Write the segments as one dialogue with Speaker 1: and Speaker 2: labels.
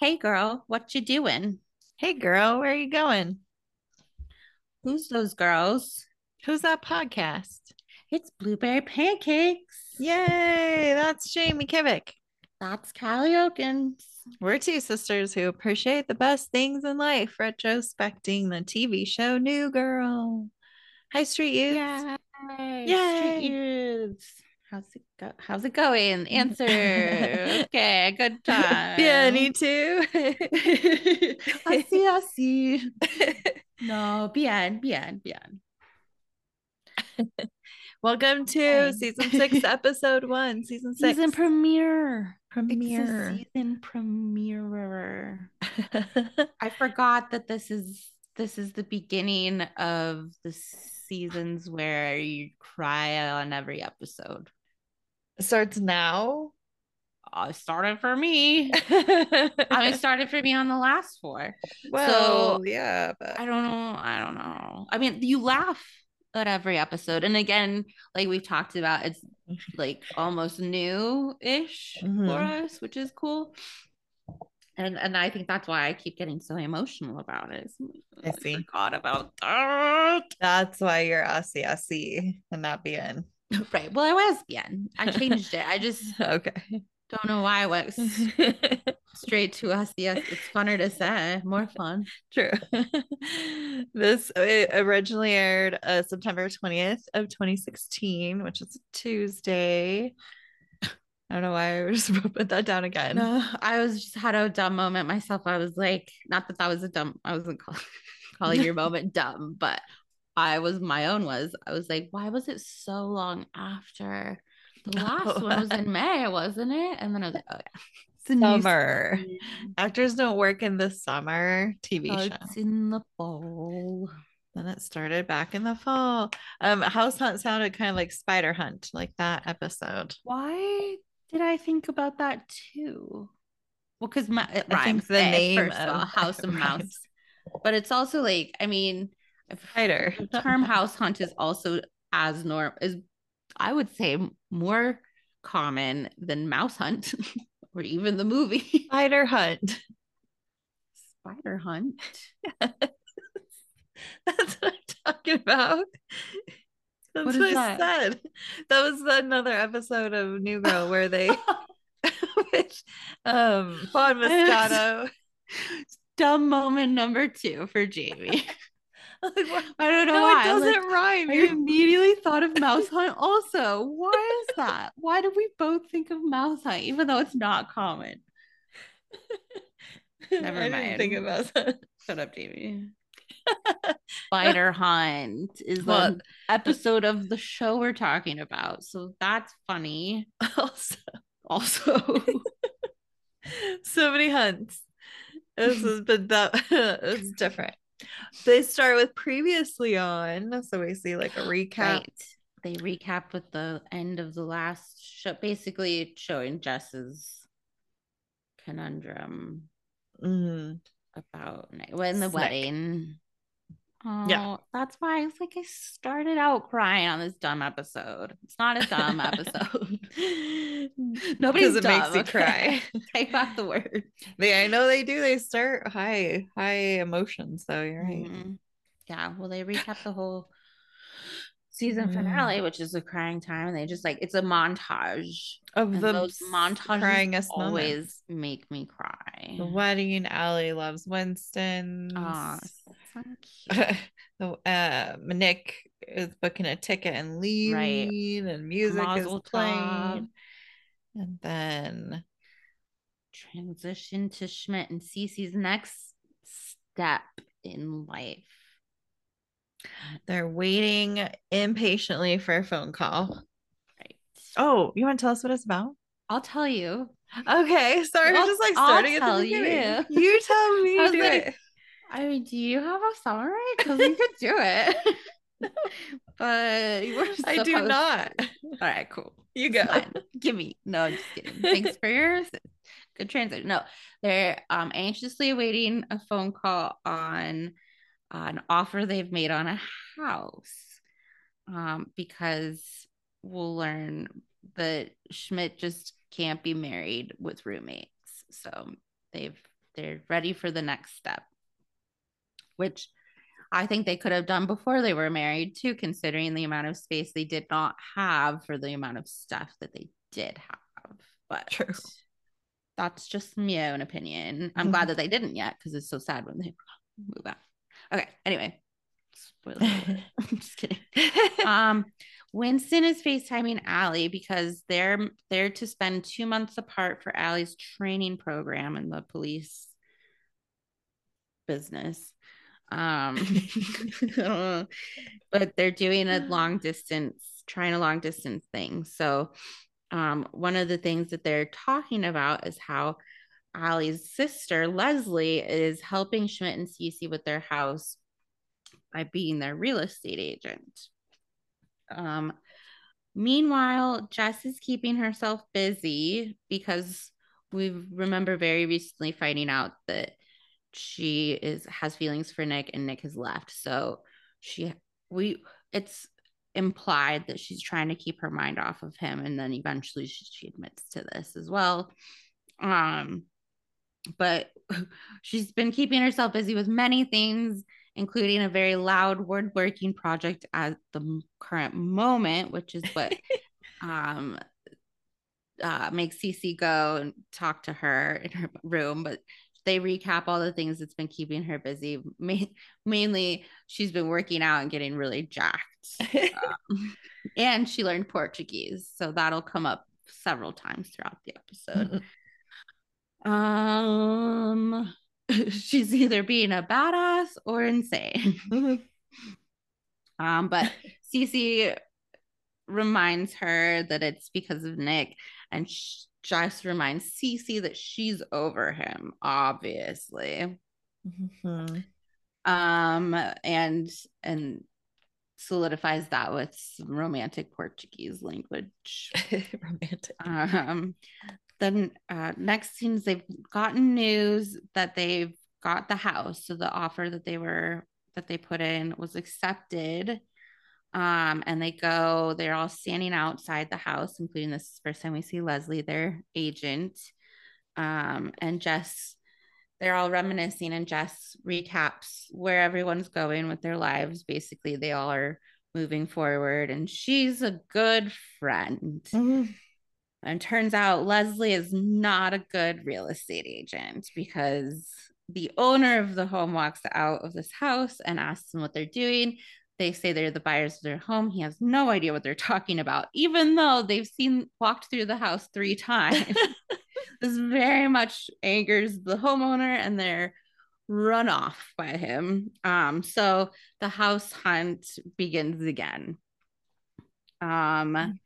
Speaker 1: Hey girl, what you doing?
Speaker 2: Hey girl, where are you going?
Speaker 1: Who's those girls?
Speaker 2: Who's that podcast?
Speaker 1: It's Blueberry Pancakes.
Speaker 2: Yay, that's Jamie Kivick.
Speaker 1: That's Callie Okins.
Speaker 2: We're two sisters who appreciate the best things in life, retrospecting the TV show New Girl. Hi, Street Youth.
Speaker 1: Yay.
Speaker 2: Yay.
Speaker 1: Street Youths. How's it go? How's it going? Answer. okay, good time.
Speaker 2: Yeah, me too.
Speaker 1: I see, I see. No, bien, bien, bien.
Speaker 2: Welcome to
Speaker 1: Okay.
Speaker 2: season six, episode one. Season six.
Speaker 1: Season premiere.
Speaker 2: premiere.
Speaker 1: Season premiere. I forgot that this is this is the beginning of the seasons where you cry on every episode.
Speaker 2: Starts now.
Speaker 1: Uh, it started for me. I mean, it started for me on the last four.
Speaker 2: well, yeah, but
Speaker 1: I don't know. I don't know. I mean, you laugh at every episode, and again, like we've talked about, it's like almost new-ish for
Speaker 2: Mhm.
Speaker 1: us, which is cool. And and I think that's why I keep getting so emotional about it.
Speaker 2: I see.
Speaker 1: forgot about that.
Speaker 2: that's why you're Aussie Aussie and not BN.
Speaker 1: Right. Well, I was bien. I changed it. I just
Speaker 2: Okay.
Speaker 1: don't know why I went straight to us. Yes, it's funner to say, more fun.
Speaker 2: True. this it originally aired uh, September 20th of 2016, which is a Tuesday. I don't know why I just put that down again.
Speaker 1: No, I was just had a dumb moment myself. I was like, not that that was a dumb. I wasn't call, calling your moment dumb, but I was my own was. I was like, why was it so long after the last one was in May, wasn't it? And then I was like, oh yeah, it's a
Speaker 2: Summer. Actors don't work in the summer TV
Speaker 1: Oh,
Speaker 2: show.
Speaker 1: it's in the fall.
Speaker 2: Then it started back in the fall. Um, House Hunt sounded kind of like Spider Hunt, like that episode.
Speaker 1: Why did I think about that too? Well, because my it
Speaker 2: I
Speaker 1: rhymes.
Speaker 2: think the
Speaker 1: eh,
Speaker 2: name
Speaker 1: of
Speaker 2: of-
Speaker 1: house and mouse, but it's also like I mean, the term house hunt is also as norm is I would say more common than mouse hunt or even the movie
Speaker 2: Spider Hunt.
Speaker 1: spider hunt.
Speaker 2: That's what I'm talking about. That's
Speaker 1: What
Speaker 2: what, I
Speaker 1: that?
Speaker 2: said. That was another episode of New Girl where they, which, um, Fawn Moscato.
Speaker 1: Dumb moment number two for Jamie.
Speaker 2: Like.
Speaker 1: I don't know
Speaker 2: no,
Speaker 1: why.
Speaker 2: it
Speaker 1: I'm like,
Speaker 2: doesn't rhyme.
Speaker 1: I immediately thought of Mouse Hunt also. Why is that? Why did we both think of Mouse Hunt, even though it's not common? Never
Speaker 2: I didn't think
Speaker 1: mind.
Speaker 2: about that.
Speaker 1: Shut up, Jamie. Spider Hunt is
Speaker 2: Well-
Speaker 1: the episode of the show we're talking about. So that's funny.
Speaker 2: Also,
Speaker 1: Also,
Speaker 2: so many hunts. This has been that it's different. They start with previously on, so we see like a recap.
Speaker 1: right. They recap with the end of the last show, basically showing Jess's conundrum
Speaker 2: Mhm.
Speaker 1: about when the
Speaker 2: Snick.
Speaker 1: wedding. Oh,
Speaker 2: Yeah.
Speaker 1: that's why I was like, I started out crying on this dumb episode. It's not a dumb episode. Nobody's
Speaker 2: it makes
Speaker 1: dumb,
Speaker 2: you
Speaker 1: okay?
Speaker 2: cry.
Speaker 1: Take back the word.
Speaker 2: They, I know they do. They start high, high emotions. So you're right.
Speaker 1: Mhm. Yeah. Well, they recap the whole season
Speaker 2: Mm.
Speaker 1: finale, which is a crying time, and they just like it's a montage.
Speaker 2: Of
Speaker 1: And
Speaker 2: the
Speaker 1: those montages always make me cry.
Speaker 2: The wedding. Aly loves Winston.
Speaker 1: Aw, so cute.
Speaker 2: the uh, Nick is booking a ticket and leaving, and music
Speaker 1: Mazel
Speaker 2: is playing.
Speaker 1: tov.
Speaker 2: And then
Speaker 1: transition to Schmidt and Cece's next step in life.
Speaker 2: They're waiting impatiently for a phone call.
Speaker 1: Right.
Speaker 2: Oh, you want to tell us what it's about?
Speaker 1: I'll tell you.
Speaker 2: Okay, sorry,
Speaker 1: I'll-
Speaker 2: we're just like
Speaker 1: I'll
Speaker 2: starting at
Speaker 1: tell
Speaker 2: the beginning.
Speaker 1: you.
Speaker 2: You tell me.
Speaker 1: I
Speaker 2: do
Speaker 1: like-
Speaker 2: it.
Speaker 1: I mean, do you have a summary? Because you could do it. but you were
Speaker 2: I do
Speaker 1: supposed-
Speaker 2: not.
Speaker 1: All right, cool.
Speaker 2: You go.
Speaker 1: Give me. No, I'm just kidding. Thanks for your good transition. No, they're um anxiously awaiting a phone call on an offer they've made on a house. Um, because we'll learn that Schmidt just can't be married with roommates. So they've they're ready for the next step, which I think they could have done before they were married too, considering the amount of space they did not have for the amount of stuff that they did have. But
Speaker 2: True.
Speaker 1: that's just my own opinion. I'm glad that they didn't yet because it's so sad when they move out. Okay. Anyway, spoiler. I'm just kidding. Um, Winston is FaceTiming Aly because they're there to spend two months apart for Aly's training program in the police business. Um, but they're doing a long distance, trying a long distance thing. So, um, one of the things that they're talking about is how Aly's sister, Leslie, is helping Schmidt and Cece with their house by being their real estate agent. Um, meanwhile, Jess is keeping herself busy because we remember very recently finding out that she is has feelings for Nick and Nick has left. So she we it's implied that she's trying to keep her mind off of him and then eventually she, she admits to this as well. Um but she's been keeping herself busy with many things including a very loud woodworking project at the current moment, which is what um, uh, makes Cece go and talk to her in her room. But they recap all the things that's been keeping her busy. Ma- mainly, she's been working out and getting really jacked. um, and she learned Portuguese. So that'll come up several times throughout the episode. Um she's either being a badass or insane. um, but Cece reminds her that it's because of Nick, and sh- just reminds Cece that she's over him, obviously. Mm-hmm. Um, and and solidifies that with some romantic Portuguese language.
Speaker 2: romantic.
Speaker 1: Um, then uh, next scenes they've gotten news that they've got the house. So the offer that they were that they put in was accepted. Um and they go they're all standing outside the house including this first time we see leslie their agent. Um and jess they're all reminiscing and jess recaps where everyone's going with their lives. Basically they all are moving forward and she's a good friend. Mm-hmm. And turns out Leslie is not a good real estate agent because the owner of the home walks out of this house and asks them what they're doing. They say they're the buyers of their home. He has no idea what they're talking about, even though they've seen walked through the house three times. this very much angers the homeowner and they're run off by him. Um, so the house hunt begins again. Um,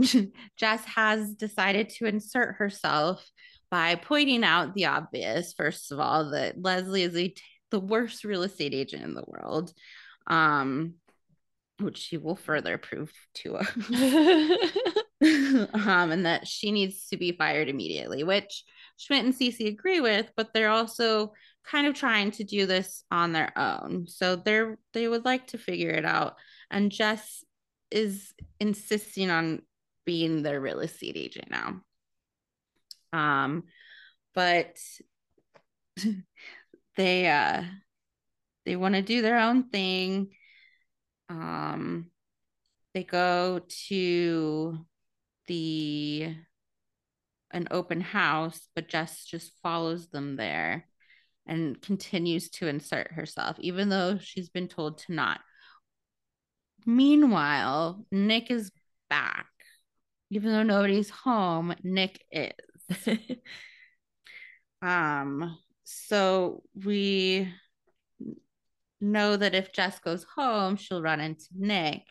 Speaker 1: Jess has decided to insert herself by pointing out the obvious. First of all, that Leslie is a, the worst real estate agent in the world, um, which she will further prove to us. um, and that she needs to be fired immediately, which Schmidt and Cece agree with, but they're also kind of trying to do this on their own. So they're they would like to figure it out. And Jess is insisting on being their real estate agent now. Um, but they uh they want to do their own thing. Um, they go to the an open house, but Jess just follows them there and continues to insert herself, even though she's been told to not. Meanwhile, Nick is back even though nobody's home, Nick is. um, so we know that if Jess goes home, she'll run into Nick.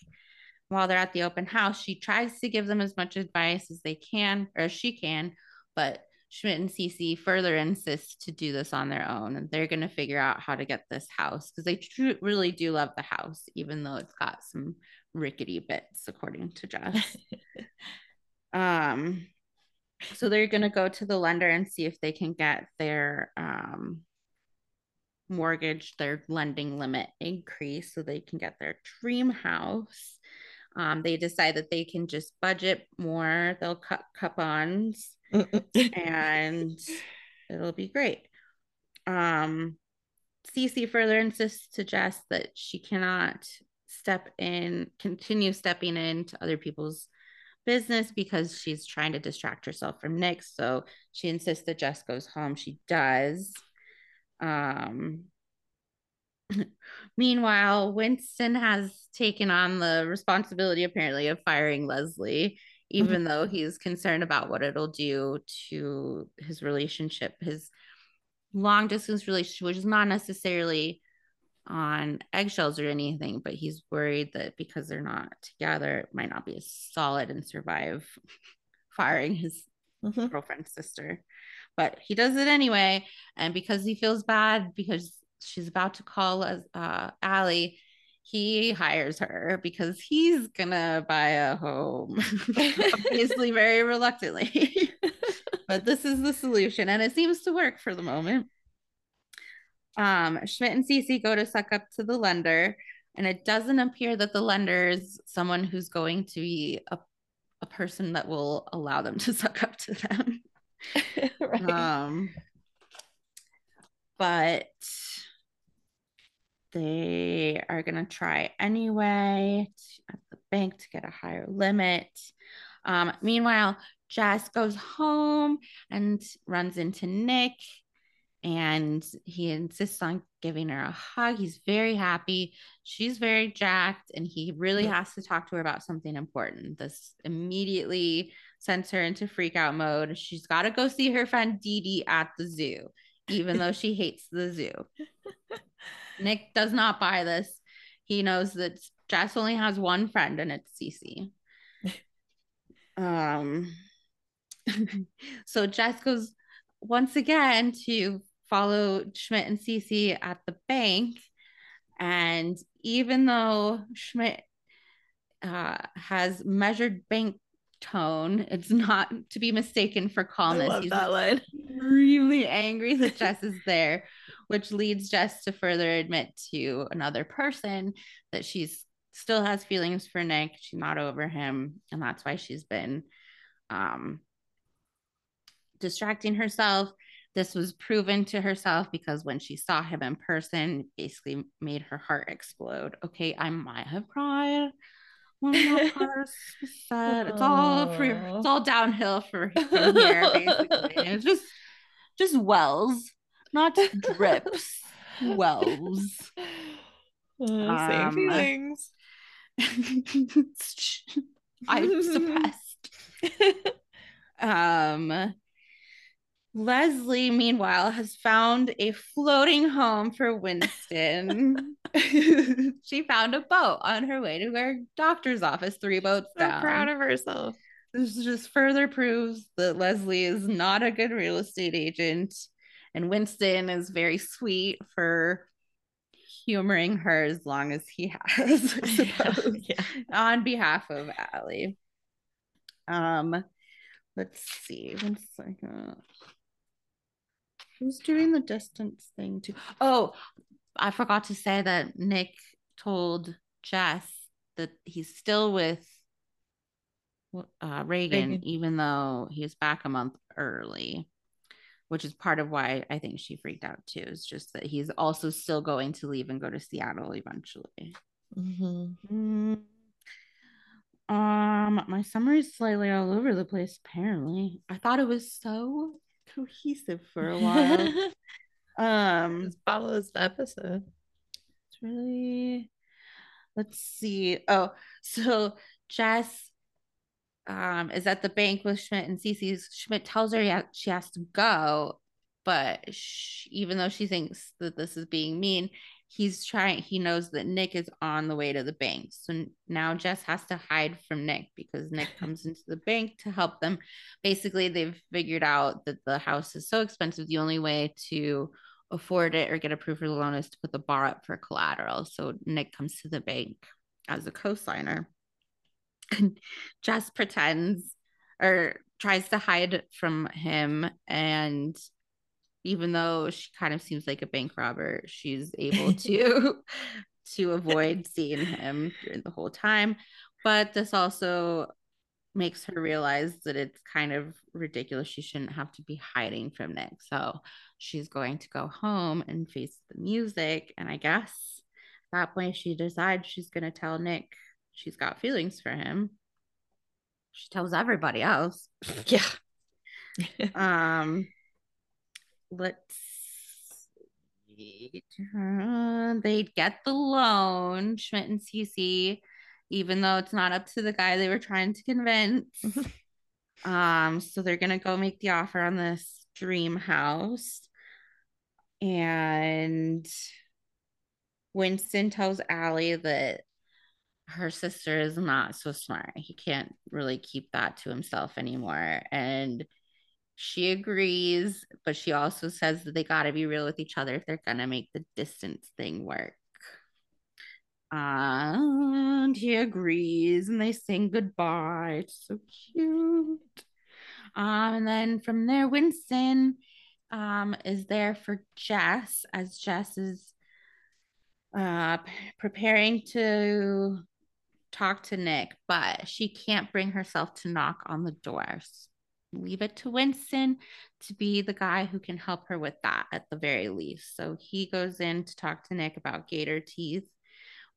Speaker 1: While they're at the open house, she tries to give them as much advice as they can or as she can, but Schmidt and Cece further insist to do this on their own, and they're going to figure out how to get this house because they tr- really do love the house, even though it's got some rickety bits, according to Jess. Um, so they're going to go to the lender and see if they can get their um, mortgage, their lending limit increase so they can get their dream house. Um, they decide that they can just budget more, they'll cut coupons and it'll be great. Um, Cece further insists to Jess that she cannot step in, continue stepping into other people's business because she's trying to distract herself from Nick. So she insists that Jess goes home. She does. Um, meanwhile, Winston has taken on the responsibility, apparently, of firing Leslie, even though he's concerned about what it'll do to his relationship, his long distance relationship, which is not necessarily on eggshells or anything, but he's worried that because they're not together, it might not be as solid and survive firing his mm-hmm. girlfriend's sister. But he does it anyway. And because he feels bad because she's about to call uh, Aly, he hires her because he's gonna buy a home, obviously very reluctantly. but this is the solution, and it seems to work for the moment. Um, Schmidt and Cece go to suck up to the lender, and it doesn't appear that the lender is someone who's going to be a, a person that will allow them to suck up to them. right. Um, but they are going to try anyway at the bank to get a higher limit. Um, meanwhile, Jess goes home and runs into Nick and he insists on giving her a hug. He's very happy. She's very jacked, and he really has to talk to her about something important. This immediately sends her into freak out mode. She's got to go see her friend Dee Dee at the zoo, even though she hates the zoo. Nick does not buy this. He knows that Jess only has one friend, and it's Cece. Um, so Jess goes once again to follow Schmidt and Cece at the bank. And even though Schmidt uh, has measured bank tone, it's not to be mistaken for calmness.
Speaker 2: I love He's that line.
Speaker 1: Really angry that Jess is there, which leads Jess to further admit to another person that she's still has feelings for Nick. She's not over him, and that's why she's been um, distracting herself this was proven to herself because when she saw him in person, basically made her heart explode. Okay, I might have cried when that part said. It's all it's all downhill for from here, basically. it's just just wells, not drips, wells.
Speaker 2: Same um, feelings.
Speaker 1: I'm suppressed. um Leslie, meanwhile, has found a floating home for Winston. she found a boat on her way to her doctor's office, three boats so down.
Speaker 2: proud of herself.
Speaker 1: This just further proves that Leslie is not a good real estate agent. And Winston is very sweet for humoring her as long as he has, yeah, yeah. on behalf of Aly. Um, let's see. One second. Who's doing the distance thing too? Oh, I forgot to say that Nick told Jess that he's still with uh, Reagan, Reagan, even though he's back a month early, which is part of why I think she freaked out too. It's just that he's also still going to leave and go to Seattle eventually. Mm-hmm. Mm. Um, my summary is slightly all over the place. Apparently, I thought it was so cohesive for a while. um,
Speaker 2: Just follows the episode.
Speaker 1: It's really. Let's see. Oh, so Jess um, is at the bank with Schmidt and Cece. Schmidt tells her yeah, she has to go, but she, even though she thinks that this is being mean, he's trying he knows that Nick is on the way to the bank. So now Jess has to hide from Nick because Nick comes into the bank to help them. Basically, they've figured out that the house is so expensive the only way to afford it or get approved for the loan is to put the bar up for collateral. So Nick comes to the bank as a co-signer. And Jess pretends or tries to hide from him and even though she kind of seems like a bank robber, she's able to to avoid seeing him during the whole time. But this also makes her realize that it's kind of ridiculous. She shouldn't have to be hiding from Nick. So she's going to go home and face the music. And I guess at that point, she decides she's going to tell Nick she's got feelings for him. She tells everybody else.
Speaker 2: Yeah.
Speaker 1: um, let's see. they'd get the loan, Schmidt and Cece even though it's not up to the guy they were trying to convince. um, so they're gonna go make the offer on this dream house. And Winston tells Aly that her sister is not so smart. He can't really keep that to himself anymore. And she agrees, but she also says that they got to be real with each other if they're going to make the distance thing work. And he agrees and they sing goodbye. It's so cute. Um, and then from there, Winston um, is there for Jess as Jess is uh, preparing to talk to Nick, but she can't bring herself to knock on the doors. Leave it to Winston to be the guy who can help her with that at the very least. So he goes in to talk to Nick about gator teeth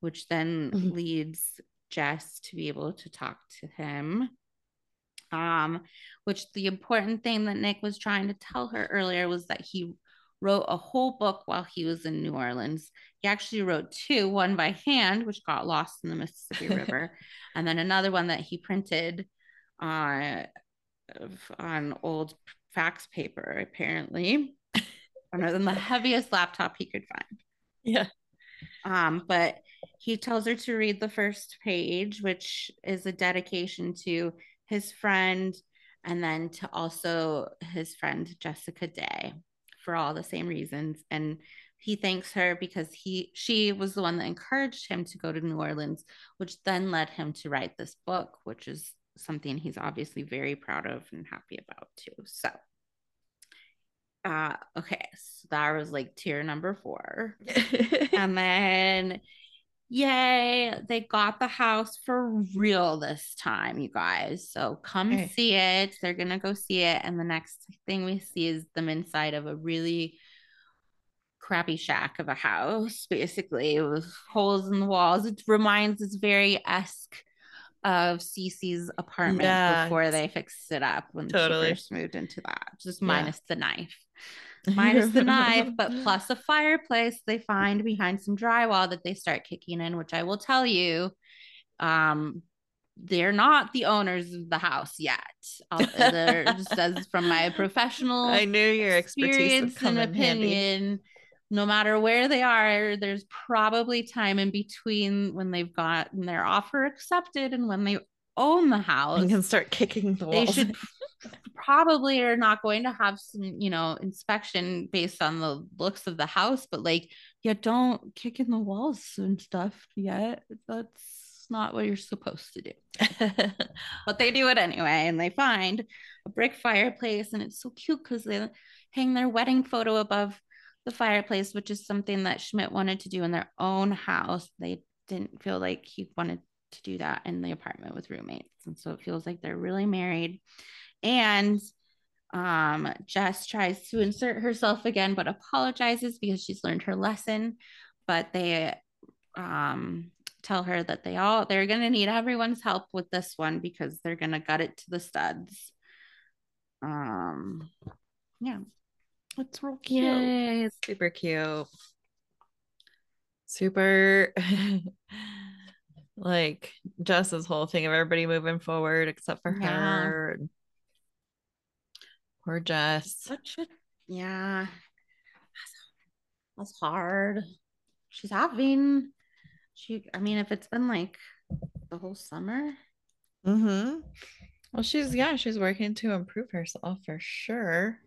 Speaker 1: which then mm-hmm. leads Jess to be able to talk to him. Um, which the important thing that Nick was trying to tell her earlier was that he wrote a whole book while he was in New Orleans. He actually wrote two, one by hand, which got lost in the Mississippi River, and then another one that he printed uh, on old fax paper, apparently, on the heaviest laptop he could find.
Speaker 2: Yeah.
Speaker 1: Um, but he tells her to read the first page, which is a dedication to his friend and then to also his friend Jessica Day for all the same reasons. And he thanks her because he she was the one that encouraged him to go to New Orleans, which then led him to write this book, which is something he's obviously very proud of and happy about too. So. Uh okay so that was like tier number four. And then yay they got the house for real this time you guys. So come okay. see it. They're gonna go see it. And the next thing we see is them inside of a really crappy shack of a house basically with holes in the walls. It reminds us very esque of Cece's apartment yeah, before they fixed it up when totally. she first moved into that, just minus yeah. the knife minus the knife, but plus a fireplace they find behind some drywall that they start kicking in, which I will tell you, um, they're not the owners of the house yet. they're just as from my professional
Speaker 2: I knew your experience and opinion.
Speaker 1: No matter where they are, there's probably time in between when they've gotten their offer accepted and when they own the house.
Speaker 2: You can start kicking the walls.
Speaker 1: They should probably are not going to have some, you know, inspection based on the looks of the house, but like, yeah, don't kick in the walls and stuff yet. That's not what you're supposed to do. but they do it anyway, and they find a brick fireplace, and it's so cute because they hang their wedding photo above the fireplace, which is something that Schmidt wanted to do in their own house. They didn't feel like he wanted to do that in the apartment with roommates. And so it feels like they're really married. And um, Jess tries to insert herself again, but apologizes because she's learned her lesson. But they um, tell her that they all they're gonna need everyone's help with this one because they're gonna gut it to the studs. Um, yeah,
Speaker 2: it's real cute. Yay, it's super cute. Super. like Jess's whole thing of everybody moving forward except for yeah. her. Poor Jess.
Speaker 1: Such a yeah. That's hard. She's having she I mean if it's been like the whole summer.
Speaker 2: Mm-hmm. Well, she's yeah, she's working to improve herself for sure.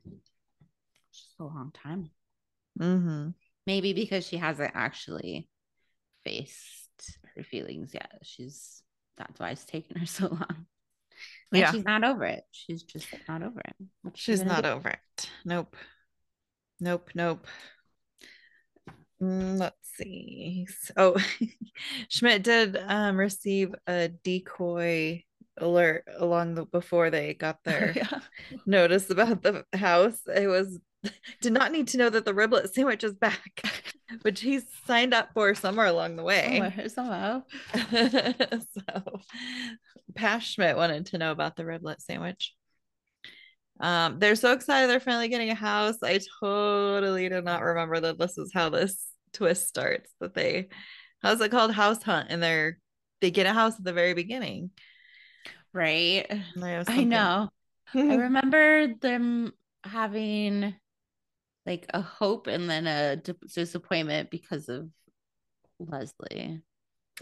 Speaker 1: A long time.
Speaker 2: Mm-hmm.
Speaker 1: Maybe because she hasn't actually faced her feelings yet. She's that's why it's taken her so long. And yeah. she's not over it. She's just not over it.
Speaker 2: What's she's not do? over it. Nope. Nope. Nope. Mm, let's see. Oh, Schmidt did um, receive a decoy alert along the before they got their
Speaker 1: yeah.
Speaker 2: notice about the house. It was did not need to know that the riblet sandwich is back, which he signed up for somewhere along the way.
Speaker 1: Somewhere, somehow.
Speaker 2: so Schmidt wanted to know about the riblet sandwich. Um, they're so excited they're finally getting a house. I totally did not remember that this is how this twist starts. That they how's it called? House hunt, and they're they get a house at the very beginning.
Speaker 1: Right.
Speaker 2: And they have
Speaker 1: I know. I remember them having like a hope and then a disappointment because of Leslie.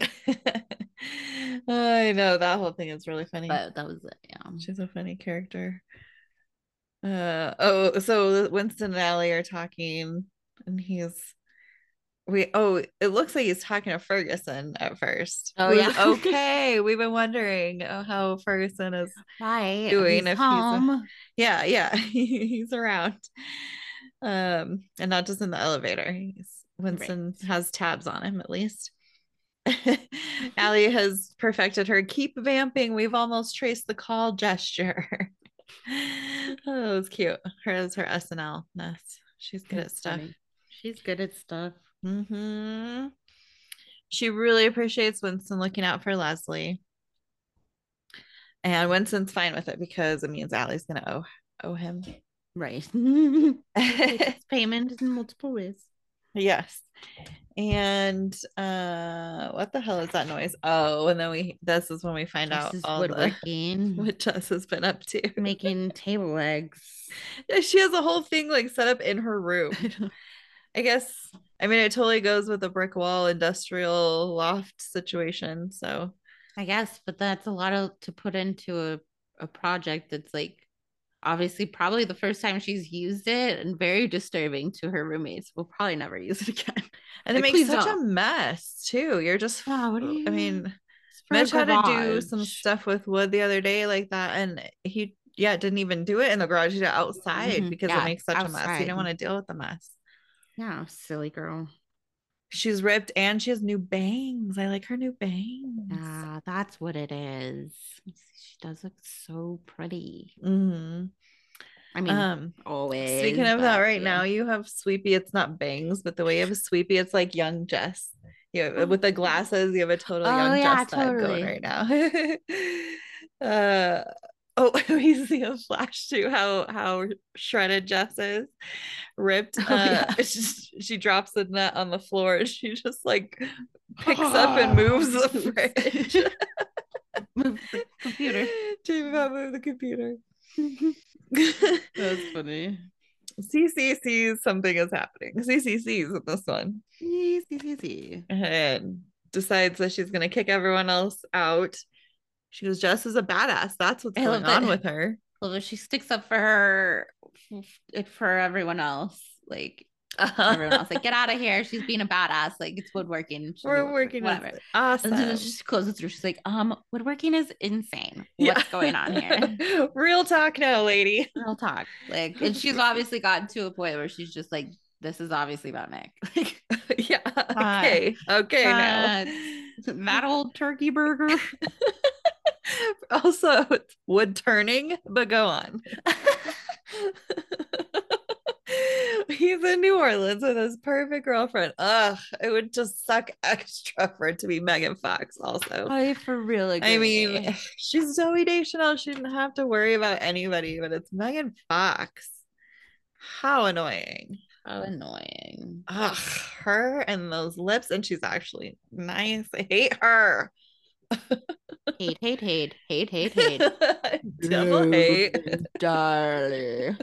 Speaker 2: I know that whole thing is really funny.
Speaker 1: But that was it. Yeah.
Speaker 2: She's a funny character. Uh oh, so Winston and Aly are talking, and he's we oh, it looks like he's talking to Ferguson at first.
Speaker 1: Oh, yeah.
Speaker 2: okay. We've been wondering how Ferguson is.
Speaker 1: Right.
Speaker 2: Doing
Speaker 1: He's
Speaker 2: if he's a-
Speaker 1: home.
Speaker 2: Yeah, yeah, he's around. Um, and not just in the elevator. He's Winston has tabs on him at least. Aly has perfected her keep vamping. We've almost traced the call gesture. oh, it was cute. Hers her SNL ness. She's good at stuff.
Speaker 1: funny. She's good at stuff.
Speaker 2: hmm She really appreciates Winston looking out for Leslie. And Winston's fine with it because it means Aly's gonna owe owe him.
Speaker 1: Right. It's payment in multiple ways.
Speaker 2: yes. And uh what the hell is that noise? Oh, and then we this is when we find
Speaker 1: Jess
Speaker 2: out all the,
Speaker 1: woodworking,
Speaker 2: what Jess has been up to.
Speaker 1: making table legs.
Speaker 2: Yeah, she has a whole thing like set up in her room. I guess I mean it totally goes with the brick wall industrial loft situation. So
Speaker 1: I guess, but that's a lot of to put into a, a project that's like obviously probably the first time she's used it and very disturbing to her roommates. We'll probably never use it again.
Speaker 2: and it makes such
Speaker 1: don't.
Speaker 2: a mess too. You're just
Speaker 1: what do
Speaker 2: I
Speaker 1: you-
Speaker 2: mean
Speaker 1: It's for a
Speaker 2: Mitch had to do some stuff with wood the other day like that, and he yeah didn't even do it in the garage. He did it outside
Speaker 1: Mhm.
Speaker 2: because
Speaker 1: Yeah,
Speaker 2: it makes such a mess. You
Speaker 1: outside.
Speaker 2: didn't want to deal with the mess.
Speaker 1: Yeah, silly girl.
Speaker 2: She's ripped and she has new bangs. I like her new bangs.
Speaker 1: Yeah, that's what it is. She does look so pretty.
Speaker 2: Mhm.
Speaker 1: I mean,
Speaker 2: Um,
Speaker 1: always.
Speaker 2: speaking of that, right
Speaker 1: yeah.
Speaker 2: now you have Sweepy. It's not bangs, but the way you have a Sweepy, it's like young Jess. Yeah, with the glasses, you have a total
Speaker 1: Oh,
Speaker 2: young
Speaker 1: yeah,
Speaker 2: Jess
Speaker 1: totally.
Speaker 2: going right now. uh oh, we see a flash to how how shredded Jess is, ripped.
Speaker 1: Oh,
Speaker 2: uh,
Speaker 1: yeah.
Speaker 2: she, she drops the nut on the floor and she just like picks up and moves the fridge.
Speaker 1: Move the computer.
Speaker 2: Jamie Bell moved the computer.
Speaker 1: That's funny.
Speaker 2: Cece sees something is happening. Cece sees in this one
Speaker 1: easy.
Speaker 2: and decides that she's gonna kick everyone else out. She goes, Jess is a badass. That's what's
Speaker 1: I
Speaker 2: going on with her.
Speaker 1: Although she sticks up for her, for everyone else. Like everyone else, like get out of here. She's being a badass. Like it's woodworking. She's a
Speaker 2: We're working
Speaker 1: whatever.
Speaker 2: with
Speaker 1: And then
Speaker 2: awesome.
Speaker 1: she closes through. She's like, um, woodworking is insane. What's going on here?
Speaker 2: Real talk now, lady.
Speaker 1: Real talk. Like, and she's obviously gotten to a point where she's just like, this is obviously about Nick. Like,
Speaker 2: yeah. Okay. Okay now.
Speaker 1: uh, that old turkey burger.
Speaker 2: also, wood turning, but go on. He's in New Orleans with his perfect girlfriend. Ugh, it would just suck extra for it to be Megan Fox, also.
Speaker 1: I for real
Speaker 2: I mean, she's Zooey Deschanel. She didn't have to worry about anybody, but it's Megan Fox. How annoying.
Speaker 1: how annoying.
Speaker 2: Ugh, her and those lips, and she's actually nice. I hate her.
Speaker 1: Hate, hate, hate, hate, hate, hate.
Speaker 2: Double hate.
Speaker 1: Darling.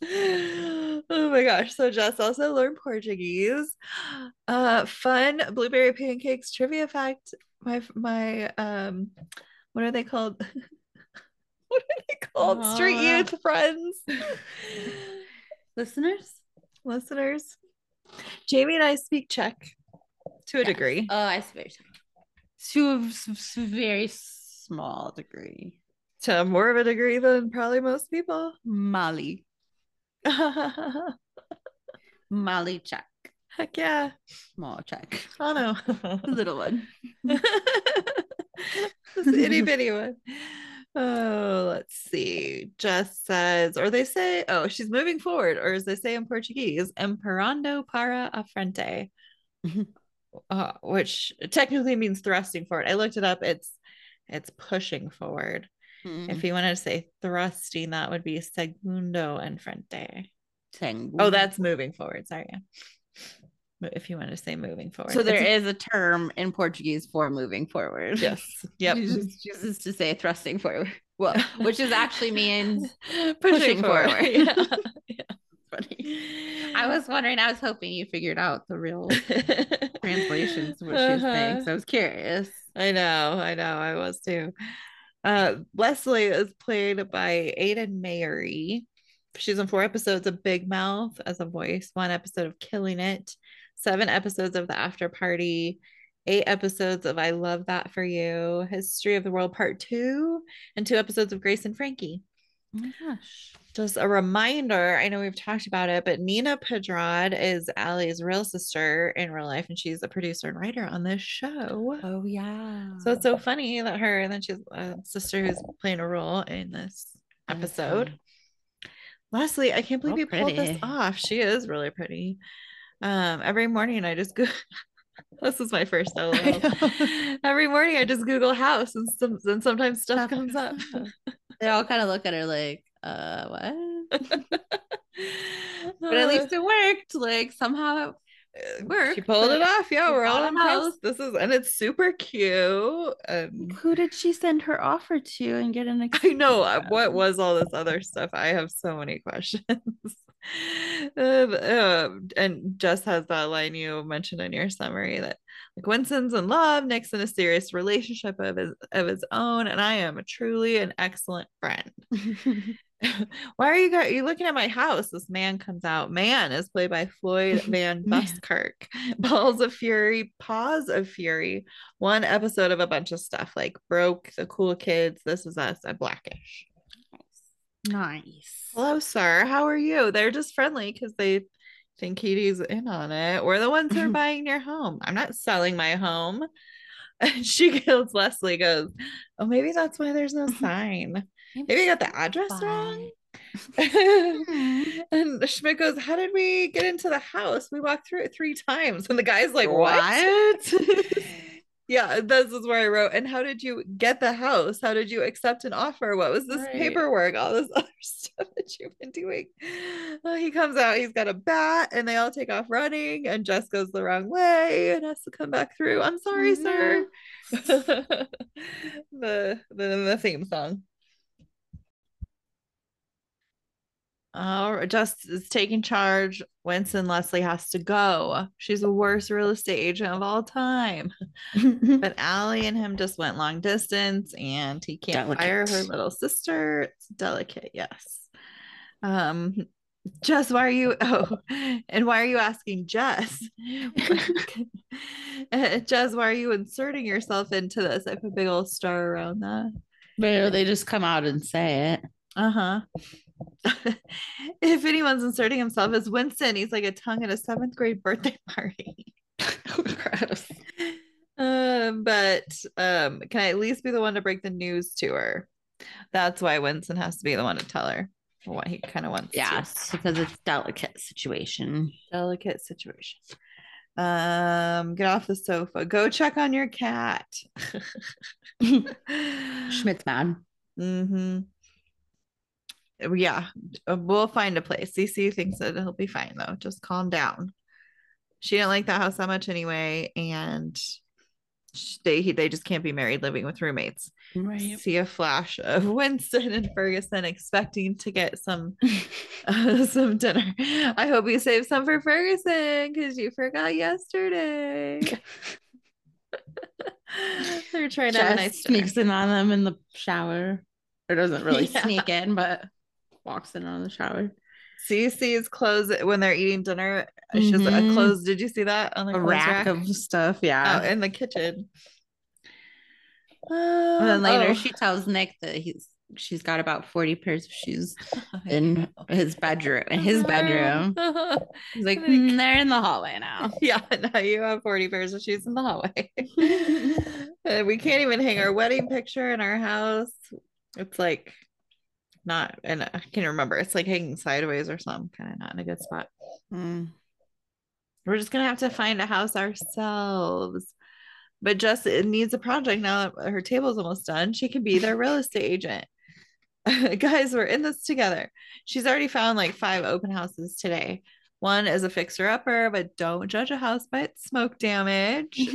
Speaker 2: oh my gosh. So Jess also learned Portuguese. Uh fun blueberry pancakes trivia fact. My my um what are they called? what are they called? Street
Speaker 1: Uh.
Speaker 2: youth friends.
Speaker 1: Listeners?
Speaker 2: Listeners. Jamie and I speak Czech to a
Speaker 1: Yes.
Speaker 2: degree.
Speaker 1: Oh, I suppose. To a very small degree.
Speaker 2: to more of a degree than probably most people.
Speaker 1: Mali.
Speaker 2: Heck
Speaker 1: Mali check.
Speaker 2: yeah.
Speaker 1: Small check.
Speaker 2: I know.
Speaker 1: Little one.
Speaker 2: itty bitty one. Oh, let's see. Jess says, or they say, oh, she's moving forward, or as they say in Portuguese, emperando para a frente, uh, which technically means thrusting forward. I looked it up. It's it's pushing forward.
Speaker 1: Mm-hmm.
Speaker 2: If you wanted to say thrusting, that would be segundo en frente.
Speaker 1: Segundo.
Speaker 2: Oh, that's moving forward. Sorry. Yeah. If you want to say moving forward.
Speaker 1: so. There
Speaker 2: It's-
Speaker 1: is a term in Portuguese for moving forward.
Speaker 2: Yes. Yep.
Speaker 1: She just chooses to say thrusting forward. Well, which is actually means
Speaker 2: pushing,
Speaker 1: pushing
Speaker 2: forward.
Speaker 1: forward.
Speaker 2: Yeah.
Speaker 1: funny. I was wondering, I was hoping you figured out the real translations, what she was saying.
Speaker 2: Uh-huh.
Speaker 1: So I was curious.
Speaker 2: I know, I know, I was too. Uh, Leslie is played by Ayden Mayeri. She's in four episodes of Big Mouth as a voice, one episode of Killing It, seven episodes of The After Party, eight episodes of I Love That for You, History of the World Part Two, and two episodes of Grace and Frankie.
Speaker 1: Oh my gosh.
Speaker 2: Just a reminder, I know we've talked about it, but Nina Pedrad is Aly's real sister in real life, and she's a producer and writer on this show.
Speaker 1: Oh yeah.
Speaker 2: So it's so funny that her and then she's a sister who's playing a role in this episode. Leslie, I can't believe
Speaker 1: Oh,
Speaker 2: you pulled this off. She is really pretty. Um, every morning I just go. this is my first LOL. every morning I just Google house, and some and sometimes stuff comes up.
Speaker 1: They all kind of look at her like, uh, what? But at least it worked. Like somehow
Speaker 2: Uh,
Speaker 1: worked,
Speaker 2: She pulled it off. Yeah, we're all
Speaker 1: bought a
Speaker 2: impressed.
Speaker 1: house.
Speaker 2: This is and it's super cute. And
Speaker 1: who did she send her offer to and get an
Speaker 2: I know uh,
Speaker 1: exclusive?
Speaker 2: what was all this other stuff. I have so many questions. Um, um, and Jess has that line you mentioned in your summary that like Winston's in love, Nick's in a serious relationship of his of his own, and I am truly an excellent friend. Why are you guys you looking at my house? This man comes out. Man is played by Floyd Van. Buskirk. Balls of Fury, Paws of Fury. One episode of a bunch of stuff like Broke, The Cool Kids, This Is Us, and Blackish.
Speaker 1: nice.
Speaker 2: Hello, sir. How are you? They're just friendly because they think Katie's in on it. We're the ones who are buying your home. I'm not selling my home. And she goes, Leslie goes, Oh, maybe that's why there's no sign. Maybe I got the address wrong. and Schmidt goes, How did we get into the house? We walked through it three times. And the guy's like, What? Yeah, uh, this is where I wrote. And how did you get the house? How did you accept an offer? What was this
Speaker 1: Right.
Speaker 2: paperwork? All this other stuff that you've been doing. Well, he comes out, he's got a bat, and they all take off running, and Jess goes the wrong way and has to come back through. I'm sorry, sir. Mm-hmm. the, the the theme song. Oh, Jess is taking charge. Winston Leslie has to go. She's the worst real estate agent of all time. But Aly and him just went long distance and he can't fire her little sister. It's delicate, yes. Um Jess, why are you oh and why are you asking Jess? Uh, Jess, why are you inserting yourself into this? I put a big old star around that.
Speaker 1: But they just come out and say it.
Speaker 2: Uh-huh. if anyone's inserting himself as Winston, he's like a tongue at a seventh grade birthday party.
Speaker 1: Gross.
Speaker 2: Um, but um, can I at least be the one to break the news to her? That's why Winston has to be the one to tell her what he kind of wants. to.
Speaker 1: Yes, because it's delicate situation.
Speaker 2: delicate situation. Um, get off the sofa. Go check on your cat.
Speaker 1: Schmidt's mad.
Speaker 2: Mm-hmm. Yeah, uh, we'll find a place. Cece thinks that he'll be fine though. Just calm down. She didn't like that house that much anyway, and they he- they just can't be married living with roommates.
Speaker 1: Right.
Speaker 2: See a flash of Winston and Ferguson expecting to get some uh, some dinner. I hope you saved some for Ferguson because you forgot yesterday. They're trying to have a
Speaker 1: Jess
Speaker 2: nice dinner.
Speaker 1: in on them in the shower. Or doesn't really
Speaker 2: Yeah.
Speaker 1: sneak in, but walks in on the shower.
Speaker 2: Cece's clothes when they're eating dinner. She has a clothes. Did you see that on the
Speaker 1: A
Speaker 2: clothes
Speaker 1: rack, of stuff. Yeah.
Speaker 2: out in the kitchen?
Speaker 1: and then later
Speaker 2: Oh,
Speaker 1: she tells Nick that he's she's got about 40 pairs of shoes in his bedroom. In his bedroom. He's like, "Mm, they're in the hallway now.
Speaker 2: yeah, now you have 40 pairs of shoes in the hallway. We can't even hang our wedding picture in our house. It's like not, and I can't remember. It's like hanging sideways or something, kind of not in a good spot.
Speaker 1: Mm.
Speaker 2: We're just gonna have to find a house ourselves. But Jess it needs a project now that her table's almost done. She can be their real estate agent. Guys, we're in this together. She's already found like five open houses today. One is a fixer upper, but don't judge a house by its smoke damage.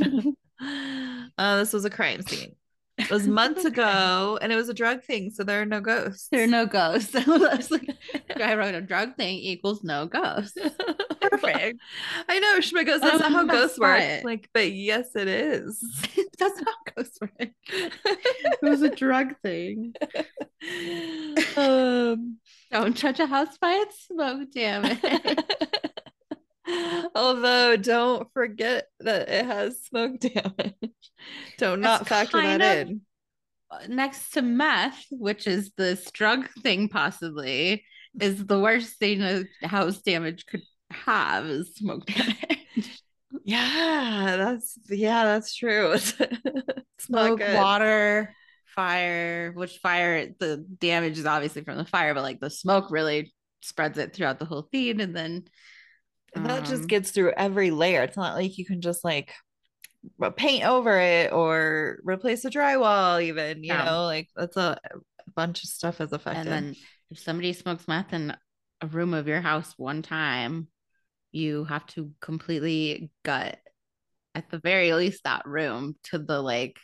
Speaker 2: uh, this was a crime scene. It was months ago, and it was a drug thing, so there are no ghosts.
Speaker 1: There are no ghosts. I was like, I wrote a drug thing equals no ghosts. Perfect.
Speaker 2: I know Schmidt goes,
Speaker 1: I
Speaker 2: that's not how ghosts work.
Speaker 1: it.
Speaker 2: Like, but yes, it is.
Speaker 1: That's not ghosts work. It was a drug thing.
Speaker 2: um,
Speaker 1: Don't judge a house by its smoke damage.
Speaker 2: Although, don't forget that it has smoke damage. Don't
Speaker 1: That's
Speaker 2: not factor that in.
Speaker 1: Next to meth, which is this drug thing, possibly, is the worst thing a house damage could have is smoke damage.
Speaker 2: Yeah, that's yeah, that's true.
Speaker 1: Smoke, water, fire, which fire, the damage is obviously from the fire, but like the smoke really spreads it throughout the whole thing. And then
Speaker 2: And that just
Speaker 1: um,
Speaker 2: gets through every layer. It's not like you can just like paint over it or replace the drywall, even, you
Speaker 1: Yeah.
Speaker 2: know, like that's a bunch of stuff is affected.
Speaker 1: And then if somebody smokes meth in a room of your house one time, you have to completely gut at the very least that room to the like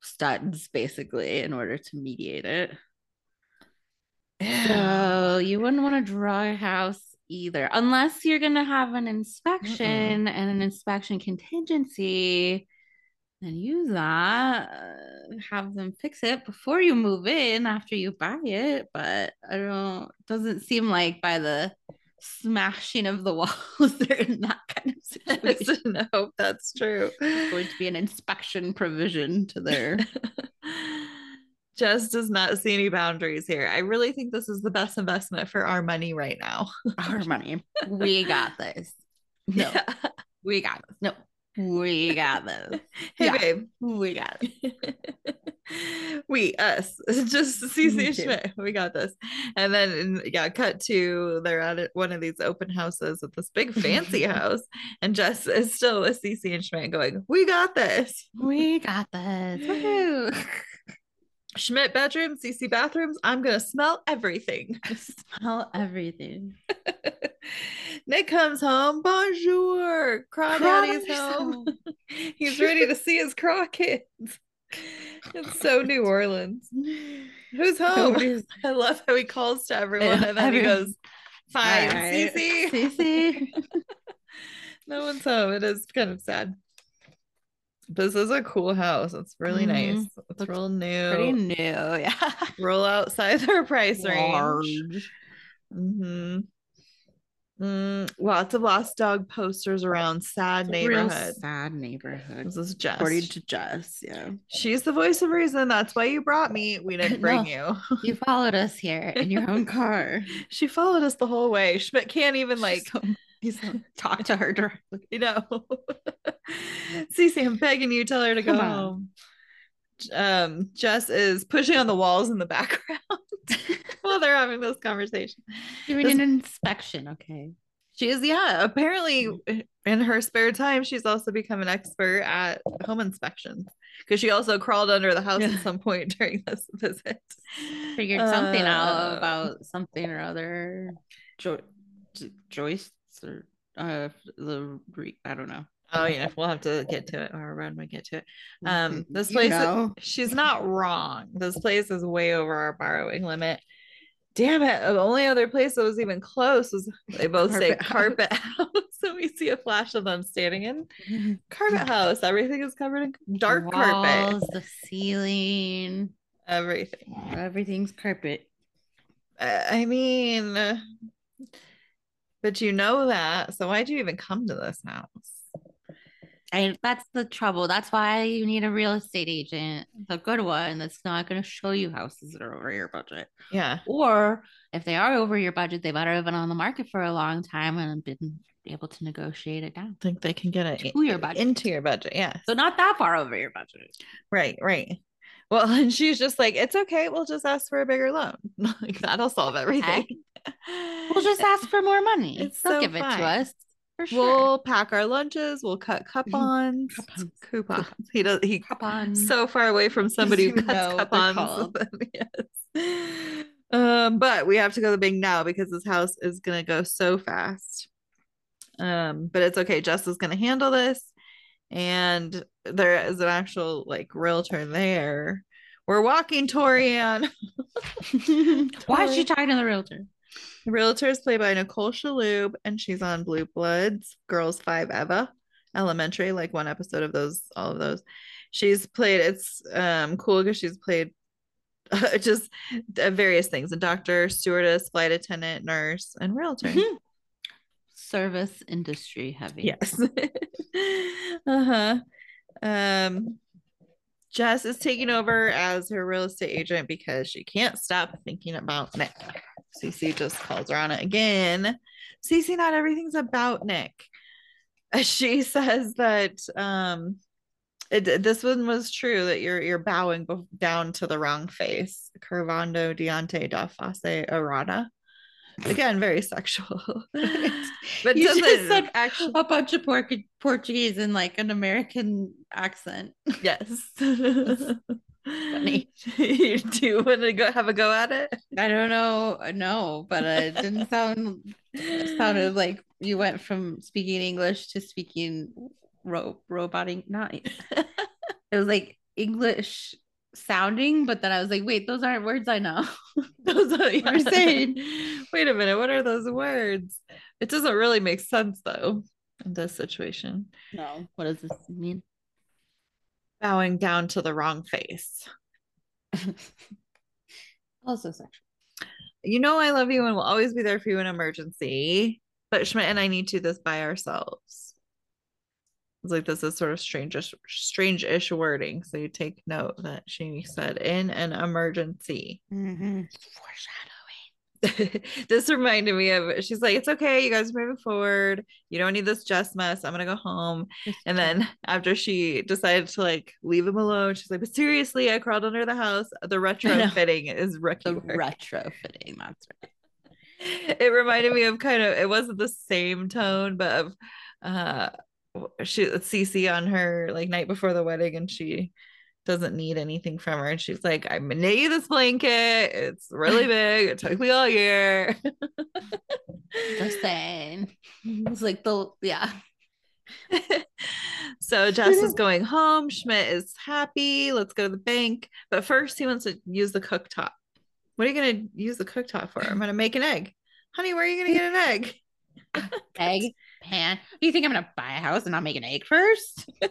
Speaker 1: studs basically in order to mediate it. So you wouldn't want to draw a house either, unless you're gonna have an inspection and an inspection contingency. Then use that, uh, have them fix it before you move in after you buy it. But I don't, doesn't seem like by the smashing of the walls they're in that kind of situation.
Speaker 2: I hope that's true.
Speaker 1: There's going to be an inspection provision to their
Speaker 2: Jess does not see any boundaries here. I really think this is the best investment for our money right now.
Speaker 1: our money. We got this. No,
Speaker 2: Yeah.
Speaker 1: we got this. No, we got this.
Speaker 2: Hey,
Speaker 1: Yeah.
Speaker 2: babe.
Speaker 1: We got it.
Speaker 2: we, us, just
Speaker 1: Cece.
Speaker 2: Schmidt. We got this. And then, yeah, cut to they're at one of these open houses at this big fancy house. And Jess is still with Cece and Schmidt going, We got this.
Speaker 1: We got this. Woohoo.
Speaker 2: Schmidt bedroom, CC bathrooms. I'm going to smell everything.
Speaker 1: Smell everything.
Speaker 2: Nick comes home. Bonjour. Crawdaddy's home. He's ready to see his craw kids. It's so New Orleans. Who's home? I love how he calls to everyone and then he goes, Fine,
Speaker 1: right.
Speaker 2: Cece.
Speaker 1: Cece.
Speaker 2: No one's home. It is kind of sad. This is a cool house. It's really nice.
Speaker 1: Mhm.
Speaker 2: It's
Speaker 1: Looks
Speaker 2: real new.
Speaker 1: Pretty new. Yeah.
Speaker 2: Roll outside their price range.
Speaker 1: Large.
Speaker 2: hmm Mm, lots of lost dog posters around. Sad
Speaker 1: It's a real
Speaker 2: neighborhood.
Speaker 1: sad neighborhood.
Speaker 2: This is Jess.
Speaker 1: According to Jess. Yeah.
Speaker 2: She's the voice of reason. That's why you brought me. We didn't bring you.
Speaker 1: You followed us here in your own car.
Speaker 2: She followed us the whole way. Schmidt can't even like,
Speaker 1: So- he's talk to her directly.
Speaker 2: you know. Cece, I'm begging you, tell her to go
Speaker 1: on.
Speaker 2: home. Um, Jess is pushing on the walls in the background while they're having this conversation.
Speaker 1: Doing
Speaker 2: This-
Speaker 1: an inspection. Okay.
Speaker 2: She is, yeah. Apparently, in her spare time, she's also become an expert at home inspections because she also crawled under the house at some point during this visit.
Speaker 1: Figured something
Speaker 2: Uh,
Speaker 1: out about something or other. Jo- J- joists or uh the re- I don't know.
Speaker 2: Oh yeah, we'll have to get to it or when we get to it. Um, this
Speaker 1: You
Speaker 2: place,
Speaker 1: know.
Speaker 2: she's not wrong. This place is way over our borrowing limit. Damn it! The only other place that was even close was they both say
Speaker 1: Carpet
Speaker 2: carpet house. so we see a flash of them standing in carpet house. Everything is covered in dark carpet.
Speaker 1: Walls, the ceiling,
Speaker 2: Everything.
Speaker 1: everything's carpet.
Speaker 2: I mean, but you know that. So why'd you even come to this house?
Speaker 1: I, that's the trouble. That's why you need a real estate agent, a good one that's not going to show you houses that are over your budget.
Speaker 2: Yeah.
Speaker 1: Or if they are over your budget, they better have been on the market for a long time and been able to negotiate it down I
Speaker 2: think they can get it
Speaker 1: to your budget.
Speaker 2: into your budget. Yeah.
Speaker 1: so not that far over your budget.
Speaker 2: Right, right. Well, and she's just like, it's okay. We'll just ask for a bigger loan. like that'll solve everything.
Speaker 1: We'll just ask for more money.
Speaker 2: It's
Speaker 1: They'll
Speaker 2: so
Speaker 1: give it to us for sure.
Speaker 2: We'll pack our lunches. We'll cut coupons.
Speaker 1: Coupons.
Speaker 2: Coupons. He does. He
Speaker 1: Coupons.
Speaker 2: so far away from somebody who
Speaker 1: Doesn't even know
Speaker 2: cuts coupons. yes. Um, but we have to go to the bank now because this house is gonna go so fast. Um, but it's okay. Jess is gonna handle this, and there is an actual like realtor there. We're walking Torian.
Speaker 1: Why is she talking to the realtor?
Speaker 2: The realtor is played by Nicole Shaloub, and she's on Blue Bloods, Girls Five Eva, Elementary, like one episode of those, all of those. She's played. It's um cool because she's played just uh, various things: a doctor, stewardess, flight attendant, nurse, and realtor.
Speaker 1: Service industry heavy.
Speaker 2: yes. uh huh. Um, Jess is taking over as her real estate agent because she can't stop thinking about Nick. Cece just calls her on it again. Cece, not everything's about Nick. She says that um, it, this one was true that you're you're bowing down to the wrong face. Curvando Diante da Face Errata. Again, very sexual. but
Speaker 1: You just said
Speaker 2: actually
Speaker 1: a bunch of Port- Portuguese in like an American accent.
Speaker 2: Yes.
Speaker 1: Funny.
Speaker 2: you do want to go have a go at it?
Speaker 1: I don't know, no, but uh, it didn't sound. It sounded like you went from speaking English to speaking ro- roboting. Not. It was like English sounding, but then I was like, wait, those aren't words I know.
Speaker 2: Those are
Speaker 1: You're saying.
Speaker 2: Wait a minute, what are those words? It doesn't really make sense though in this situation.
Speaker 1: No, what does this mean?
Speaker 2: Bowing down to the wrong face.
Speaker 1: Also sexual.
Speaker 2: You know I love you and will always be there for you in emergency. But Schmidt and I need to do this by ourselves. It's like this is sort of strange strange-ish wording. So you take note that she said in an emergency.
Speaker 1: Mm-hmm.
Speaker 2: this reminded me of she's like, it's okay, you guys are moving forward. You don't need this just mess. I'm gonna go home. And then after she decided to like leave him alone, she's like, but seriously, I crawled under the house. The retrofitting is rookie
Speaker 1: retrofitting. That's right.
Speaker 2: It reminded me of kind of it wasn't the same tone, but of uh she Cece on her like night before the wedding and she doesn't need anything from her. And she's like, I'm gonna knit you this blanket. It's really big. It took me all year.
Speaker 1: Just saying. It's like the yeah.
Speaker 2: so Jess is going home. Schmidt is happy. Let's go to the bank. But first, he wants to use the cooktop. What are you going to use the cooktop for? I'm going to make an egg. Honey, where are you going to get an egg?
Speaker 1: Egg pan. Do you think I'm gonna buy a house and not make an egg first?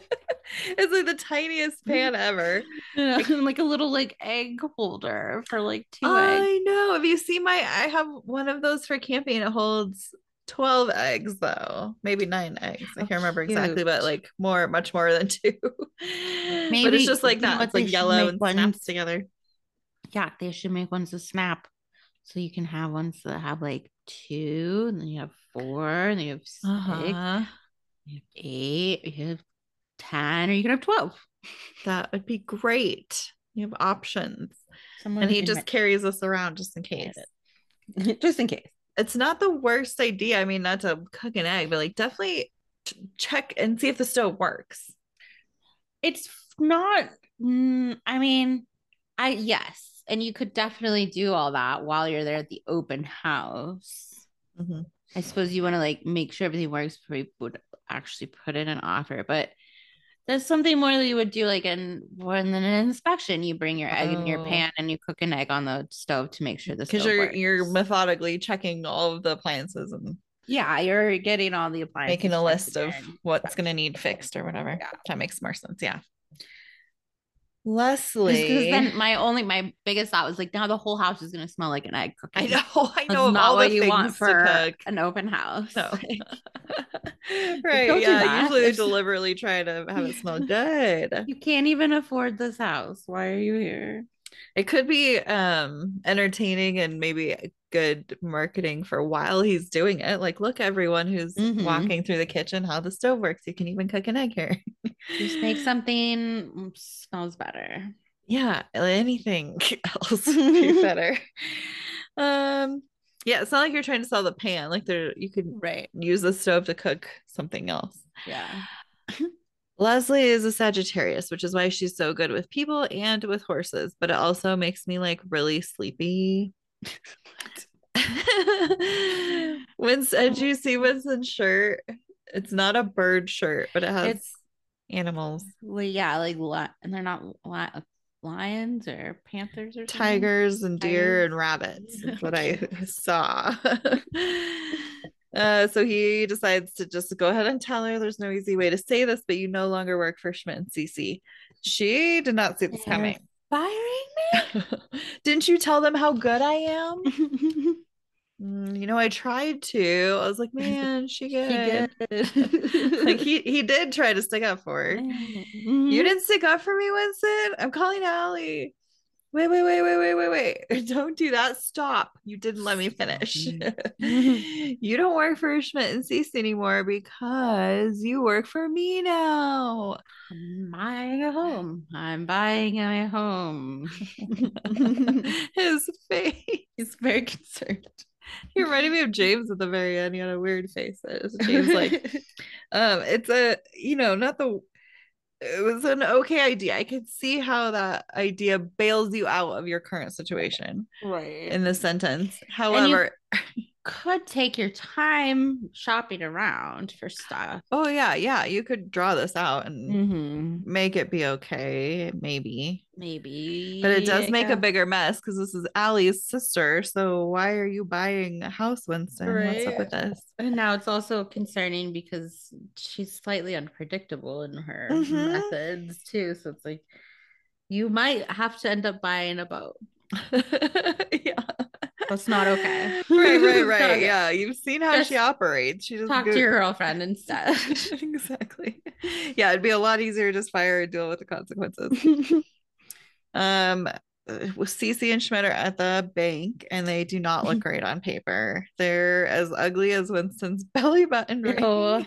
Speaker 2: It's like the tiniest pan ever.
Speaker 1: like a little like egg holder for like two eggs.
Speaker 2: I know. Have you seen my? I have one of those for camping. It holds 12 eggs, though. Maybe nine eggs. I
Speaker 1: Oh,
Speaker 2: can't remember exactly, but like more, much more than two.
Speaker 1: Maybe but
Speaker 2: it's just like that. It's like yellow and
Speaker 1: ones?
Speaker 2: snaps together.
Speaker 1: Yeah, they should make ones to snap. So you can have ones that have like two, and then you have four, and then you have 6
Speaker 2: Uh-huh.
Speaker 1: you have eight, you have ten, or you can have twelve.
Speaker 2: That would be great. You have options.
Speaker 1: Someone
Speaker 2: And he
Speaker 1: in
Speaker 2: just carries us around just in case.
Speaker 1: my- just in case.
Speaker 2: It's not the worst idea. I mean, not to cook an egg, but like definitely ch- check and see if the stove works.
Speaker 1: it's not mm, i mean i yes and you could definitely do all that while you're there at the open house
Speaker 2: Mhm.
Speaker 1: I suppose you want to like make sure everything works before you would actually put in an offer but there's something more that you would do like in when an inspection you bring your egg in your
Speaker 2: Oh.
Speaker 1: pan and you cook an egg on the stove to make sure the
Speaker 2: Because you're
Speaker 1: works.
Speaker 2: you're methodically checking all of the appliances and
Speaker 1: yeah you're getting all the appliances
Speaker 2: making a list of what's going to need fixed or whatever.
Speaker 1: Yeah.
Speaker 2: That makes more sense. Yeah. Leslie.
Speaker 1: Because then my only my biggest thought was like now the whole house is gonna smell like an egg
Speaker 2: I know, I know. of
Speaker 1: not
Speaker 2: all
Speaker 1: what
Speaker 2: the
Speaker 1: you want for
Speaker 2: cook.
Speaker 1: an open house.
Speaker 2: No. Right. Yeah. Usually they deliberately try to have it smell good.
Speaker 1: you can't even afford this house. Why are you here?
Speaker 2: It could be um entertaining and maybe good marketing for while he's doing it. Like, look, everyone who's
Speaker 1: Mhm.
Speaker 2: walking through the kitchen, how the stove works. You can even cook an egg here.
Speaker 1: Just make something mm, smells better.
Speaker 2: yeah, anything else would be better. Um, yeah, it's not like you're trying to sell the pan. Like there you could
Speaker 1: Right.
Speaker 2: use the stove to cook something else.
Speaker 1: Yeah.
Speaker 2: Leslie is a Sagittarius, which is why she's so good with people and with horses, but it also makes me like really sleepy. Winston, did you see Winston's shirt? It's not a bird shirt, but it has
Speaker 1: It's
Speaker 2: animals,
Speaker 1: well, yeah, like li- and they're not lions or panthers or something?
Speaker 2: tigers and deer
Speaker 1: Tigers.
Speaker 2: and rabbits. Is what I saw. Uh, so he decides to just go ahead and tell her there's no easy way to say this, but you no longer work for Schmidt and Cece. She did not see this
Speaker 1: They're
Speaker 2: coming.
Speaker 1: Firing me?
Speaker 2: Didn't you tell them how good I am? Mm, you know, I tried to. I was like, man, she
Speaker 1: She
Speaker 2: good.
Speaker 1: good.
Speaker 2: like he he did try to stick up for her.
Speaker 1: Mhm.
Speaker 2: You didn't stick up for me, Winston. I'm calling Aly. Wait, wait, wait, wait, wait, wait, wait. Don't do that. Stop. You didn't let me finish. you don't work for Schmidt and Cece anymore because you work for me now.
Speaker 1: I'm buying a home. I'm buying a home.
Speaker 2: His face.
Speaker 1: He's very concerned.
Speaker 2: He reminded me of James at the very end. He had a weird face. It was James like um it's a you know not the it was an okay idea i could see how that idea bails you out of your current situation
Speaker 1: right.
Speaker 2: in the sentence however
Speaker 1: could take your time shopping around for stuff.
Speaker 2: oh yeah yeah you could draw this out and
Speaker 1: Mm-hmm.
Speaker 2: make it be okay maybe
Speaker 1: Maybe.
Speaker 2: but it does make a bigger mess because this is Aly's sister so why are you buying a house Winston what's up with this
Speaker 1: And now it's also concerning because she's slightly unpredictable in her
Speaker 2: Mhm.
Speaker 1: methods too. So it's like you might have to end up buying a boat.
Speaker 2: yeah
Speaker 1: That's not okay.
Speaker 2: right right right
Speaker 1: okay.
Speaker 2: yeah you've seen how she operates she doesn't
Speaker 1: Talk
Speaker 2: go-
Speaker 1: to your girlfriend instead.
Speaker 2: exactly. Yeah, it'd be a lot easier to just fire and deal with the consequences. Um, uh, Cece and Schmidt are at the bank, and they do not look great on paper. They're as ugly as Winston's belly button. ring.
Speaker 1: Ew.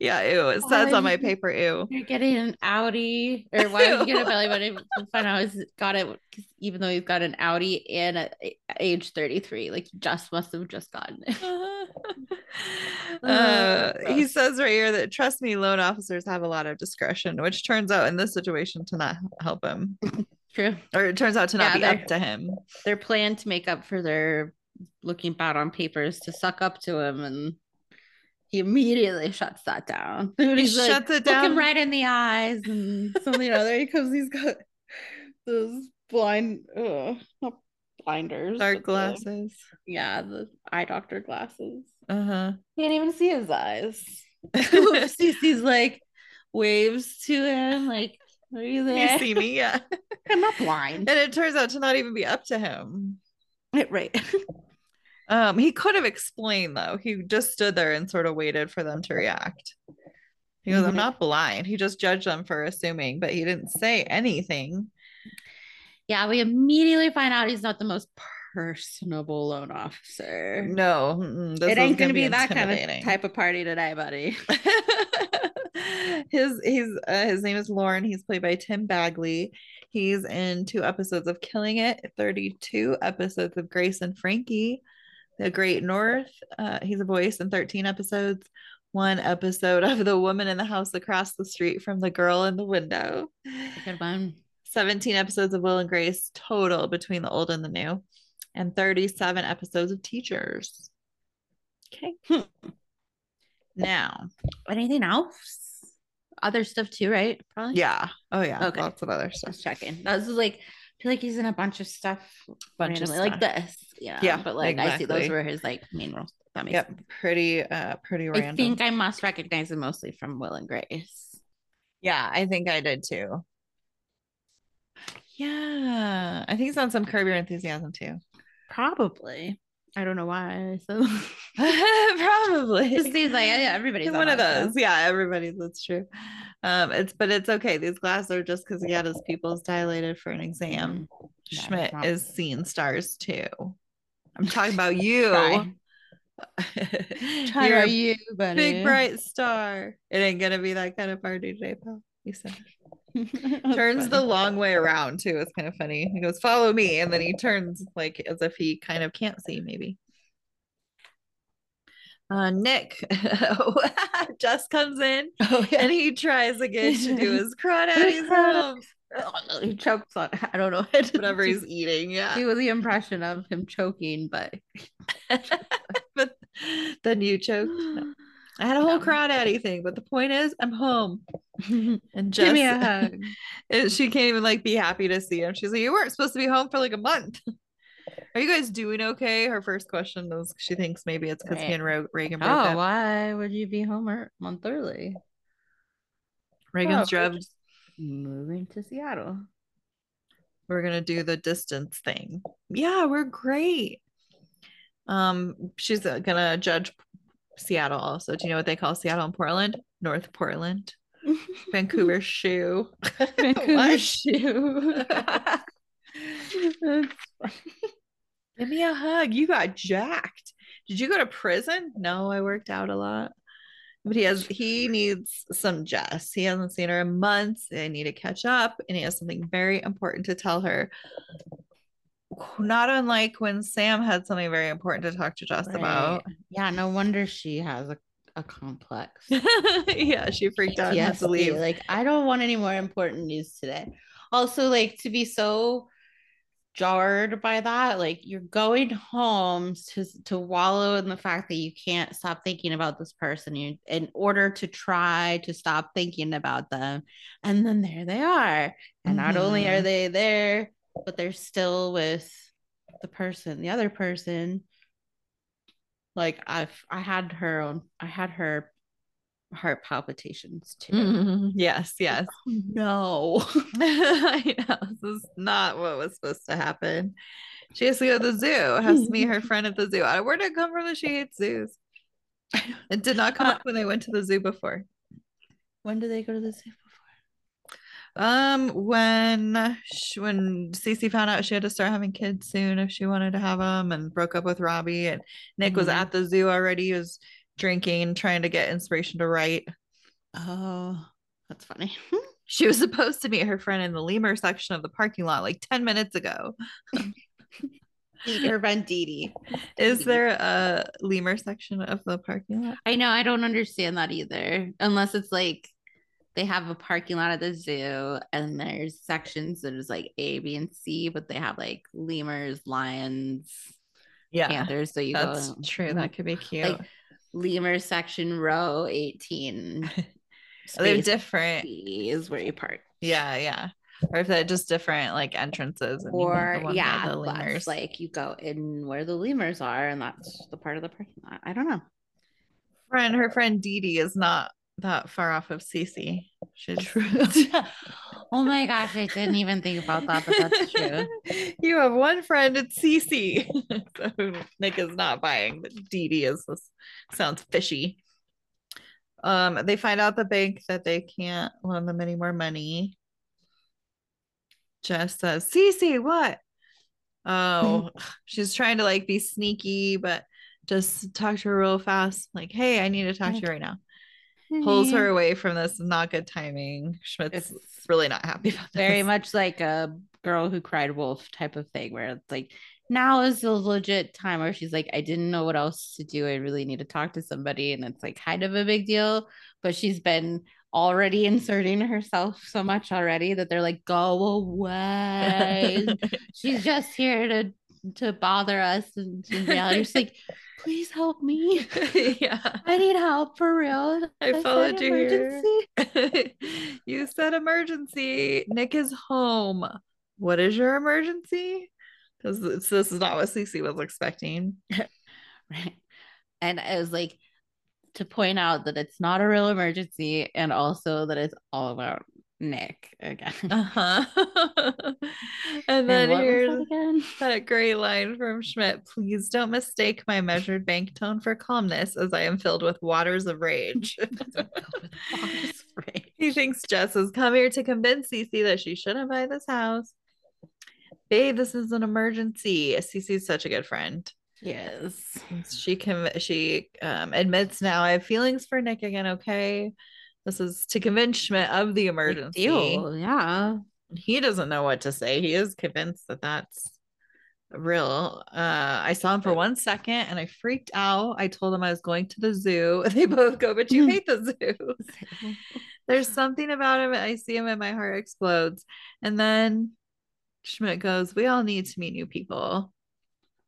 Speaker 2: Yeah, ew. It says on my paper, ew.
Speaker 1: You're getting an Audi, or why did you get a belly button? Find out he's got it even though he's got an Audi and at age 33, like he just must have just gotten it.
Speaker 2: Uh, he says right here that trust me, loan officers have a lot of discretion, which turns out in this situation to not help him,
Speaker 1: True.
Speaker 2: or it turns out to not
Speaker 1: Yeah,
Speaker 2: be up to him.
Speaker 1: Their plan to make up for their looking bad on papers to suck up to him, and he immediately shuts that down.
Speaker 2: He
Speaker 1: He's like,
Speaker 2: shuts it
Speaker 1: Look him
Speaker 2: down.
Speaker 1: right in the eyes, and something you know, there he comes. He's got those blind, ugh, not blinders,
Speaker 2: Dark
Speaker 1: but the-
Speaker 2: glasses.
Speaker 1: yeah, the eye doctor glasses.
Speaker 2: Uh huh.
Speaker 1: Can't even see his eyes. Cece's like waves to him, like, are you there?
Speaker 2: you see me, yeah.
Speaker 1: I'm not blind.
Speaker 2: And it turns out to not even be up to him.
Speaker 1: right.
Speaker 2: Um, he could have explained though. He just stood there and sort of waited for them to react. He goes, I'm
Speaker 1: Mhm.
Speaker 2: not blind. He just judged them for assuming, but he didn't say anything.
Speaker 1: Yeah, we immediately find out he's not the most personable loan officer.
Speaker 2: No,
Speaker 1: it ain't gonna, be,
Speaker 2: be
Speaker 1: that kind of type of party today, buddy.
Speaker 2: his he's uh, his name is Lauren. He's played by Tim Bagley. He's in two episodes of Killing It, 32 episodes of Grace and Frankie, The Great North. Uh, he's a voice in 13 episodes. One episode of The Woman in the House Across the Street from the Girl in the Window.
Speaker 1: Good one.
Speaker 2: 17 episodes of Will and Grace total between the old and the new, and 37 episodes of Teachers. Okay.
Speaker 1: Hmm.
Speaker 2: Now,
Speaker 1: Anything else? Other stuff too, right? Probably.
Speaker 2: yeah. Oh, yeah.
Speaker 1: Okay.
Speaker 2: Lots of other stuff.
Speaker 1: Just checking. That was like, I feel like he's in a bunch of stuff.
Speaker 2: Bunch of
Speaker 1: randomly, like
Speaker 2: stuff.
Speaker 1: This. Yeah.
Speaker 2: Yeah,
Speaker 1: But like I see those were his like main roles. That makes
Speaker 2: Yep.
Speaker 1: sense.
Speaker 2: Pretty, uh, pretty random.
Speaker 1: I think I must recognize him mostly from Will and Grace.
Speaker 2: yeah, I think I did too. Yeah. I think it's on some Curb Your Enthusiasm too.
Speaker 1: Probably. I don't know why. So
Speaker 2: Probably.
Speaker 1: it seems like yeah, everybody's on
Speaker 2: one of
Speaker 1: show.
Speaker 2: those. Yeah, everybody's that's true. Um, it's but it's okay. These glasses are just because he had his pupils dilated for an exam.
Speaker 1: Mhm. Yeah,
Speaker 2: Schmidt is seeing stars too. I'm talking about you.
Speaker 1: Try. Try
Speaker 2: You're
Speaker 1: you, buddy.
Speaker 2: big bright star. It ain't gonna be that kind of party today, pal. He said. Turns the long way around too. It's kind of funny. He goes, "Follow me," and then he turns like as if he kind of can't see, maybe. Uh, Nick just comes in
Speaker 1: Oh
Speaker 2: and he tries again to do his crawdaddy's
Speaker 1: His crawdad-
Speaker 2: moves,
Speaker 1: Oh, he chokes on. I don't know
Speaker 2: whatever he's eating. Yeah,
Speaker 1: Do the impression of him choking, but
Speaker 2: but then you choked. No. I had a whole
Speaker 1: No.
Speaker 2: crawdaddy thing, but the point is, I'm home. And just
Speaker 1: give me a hug.
Speaker 2: And she can't even like be happy to see him. She's like, "You weren't supposed to be home for like a month. Are you guys doing okay?" Her first question is she thinks maybe it's because he
Speaker 1: Right.
Speaker 2: and Ro- Reagan broke
Speaker 1: Oh,
Speaker 2: up.
Speaker 1: why would you be home a month early?
Speaker 2: Reagan's
Speaker 1: Oh, we're
Speaker 2: drove.
Speaker 1: just moving to Seattle.
Speaker 2: We're gonna do the distance thing. Yeah, we're great. Um, she's uh, gonna judge Seattle also. Do you know what they call Seattle and Portland? North Portland, Vancouver shoe.
Speaker 1: Vancouver shoe.
Speaker 2: Give me a hug. You got jacked. Did you go to prison? No, I worked out a lot. But he has he needs some Jess. He hasn't seen her in months. They need to catch up, and he has something very important to tell her. Not unlike when Sam had something very important to talk to Jess about.
Speaker 1: Yeah, no wonder she has a, a complex.
Speaker 2: yeah, she freaked out leave.
Speaker 1: Like, I don't want any more important news today. Also, like to be so jarred by that, like you're going home to to wallow in the fact that you can't stop thinking about this person. You in order to try to stop thinking about them, and then there they are. And not only are
Speaker 2: Mhm.
Speaker 1: they there, but they're still with the person, the other person. Like I've I had her own I had her heart palpitations too.
Speaker 2: Mhm. Yes, yes.
Speaker 1: No.
Speaker 2: I know this is not what was supposed to happen. She has to go to the zoo. Has to meet her friend at the zoo. I- Where did it come from that she hates zoos? It did not come
Speaker 1: Uh,
Speaker 2: up when they went to the zoo before.
Speaker 1: When did they go to the zoo before?
Speaker 2: Um, when sh when Cece found out she had to start having kids soon if she wanted to have them, and broke up with Robbie, and Nick was
Speaker 1: Mhm.
Speaker 2: at the zoo already. He was drinking, trying to get inspiration to write.
Speaker 1: Oh, that's funny.
Speaker 2: She was supposed to meet her friend in the lemur section of the parking lot like 10 minutes ago.
Speaker 1: Her friend Dee Dee.
Speaker 2: Is there a lemur section of the parking lot?
Speaker 1: I know I don't understand that either. Unless it's like they have a parking lot at the zoo and there's sections that is like A, B, and C, but they have like lemurs, lions,
Speaker 2: Yeah,
Speaker 1: panthers. So you
Speaker 2: that's
Speaker 1: go
Speaker 2: true. That could be cute.
Speaker 1: like lemur section row 18.
Speaker 2: They're different.
Speaker 1: Is where you park.
Speaker 2: Yeah, yeah. Or if they're just different like entrances. And you
Speaker 1: or
Speaker 2: the one
Speaker 1: yeah,
Speaker 2: the lemurs.
Speaker 1: like you go in where the lemurs are, and that's the part of the parking lot. I don't know.
Speaker 2: friend, her friend Dee Dee is not that far off of Cece. She's
Speaker 1: oh my gosh, I didn't even think about that, but that's true.
Speaker 2: you have one friend, it's Cece. so Nick is not buying, but Dee Dee is this sounds fishy. Um, they find out the bank that they can't loan them any more money. Jess says, Cece, what? Oh, she's trying to like be sneaky, but just talk to her real fast. Like, hey, I need to talk to you right now. Pulls her mm-hmm. away from this. Not good timing. Schmidt's
Speaker 1: It's
Speaker 2: really not happy about this.
Speaker 1: very much like a girl who cried wolf type of thing, where it's like now is the legit time where she's like, I didn't know what else to do. I really need to talk to somebody, and it's like kind of a big deal, but she's been already inserting herself so much already that they're like, go away. she's just here to to bother us and in reality she's like please help me
Speaker 2: yeah.
Speaker 1: i need help for real
Speaker 2: I
Speaker 1: said
Speaker 2: followed you here. you said emergency. Nick is home. What is your emergency? Because this, this is not what Cece was expecting.
Speaker 1: right and i was like to point out that it's not a real emergency and also that it's all about Nick again.
Speaker 2: Uh-huh. and then
Speaker 1: was
Speaker 2: here's
Speaker 1: that again?
Speaker 2: that great line from Schmidt. Please don't mistake my measured bank tone for calmness as I am filled with waters of rage.
Speaker 1: Waters of rage.
Speaker 2: he thinks Jess has come here to convince Cece that she shouldn't buy this house. Babe, this is an emergency. Cece's such a good friend.
Speaker 1: Yes.
Speaker 2: She can she um admits now I have feelings for Nick again, okay? This is to convince Schmidt of the emergency.
Speaker 1: deal. Yeah.
Speaker 2: He doesn't know what to say. He is convinced that that's real. Uh, I saw him for one second and I freaked out. I told him I was going to the zoo. They both go, but you hate the zoo. There's something about him. I see him and my heart explodes. And then Schmidt goes, We all need to meet new people.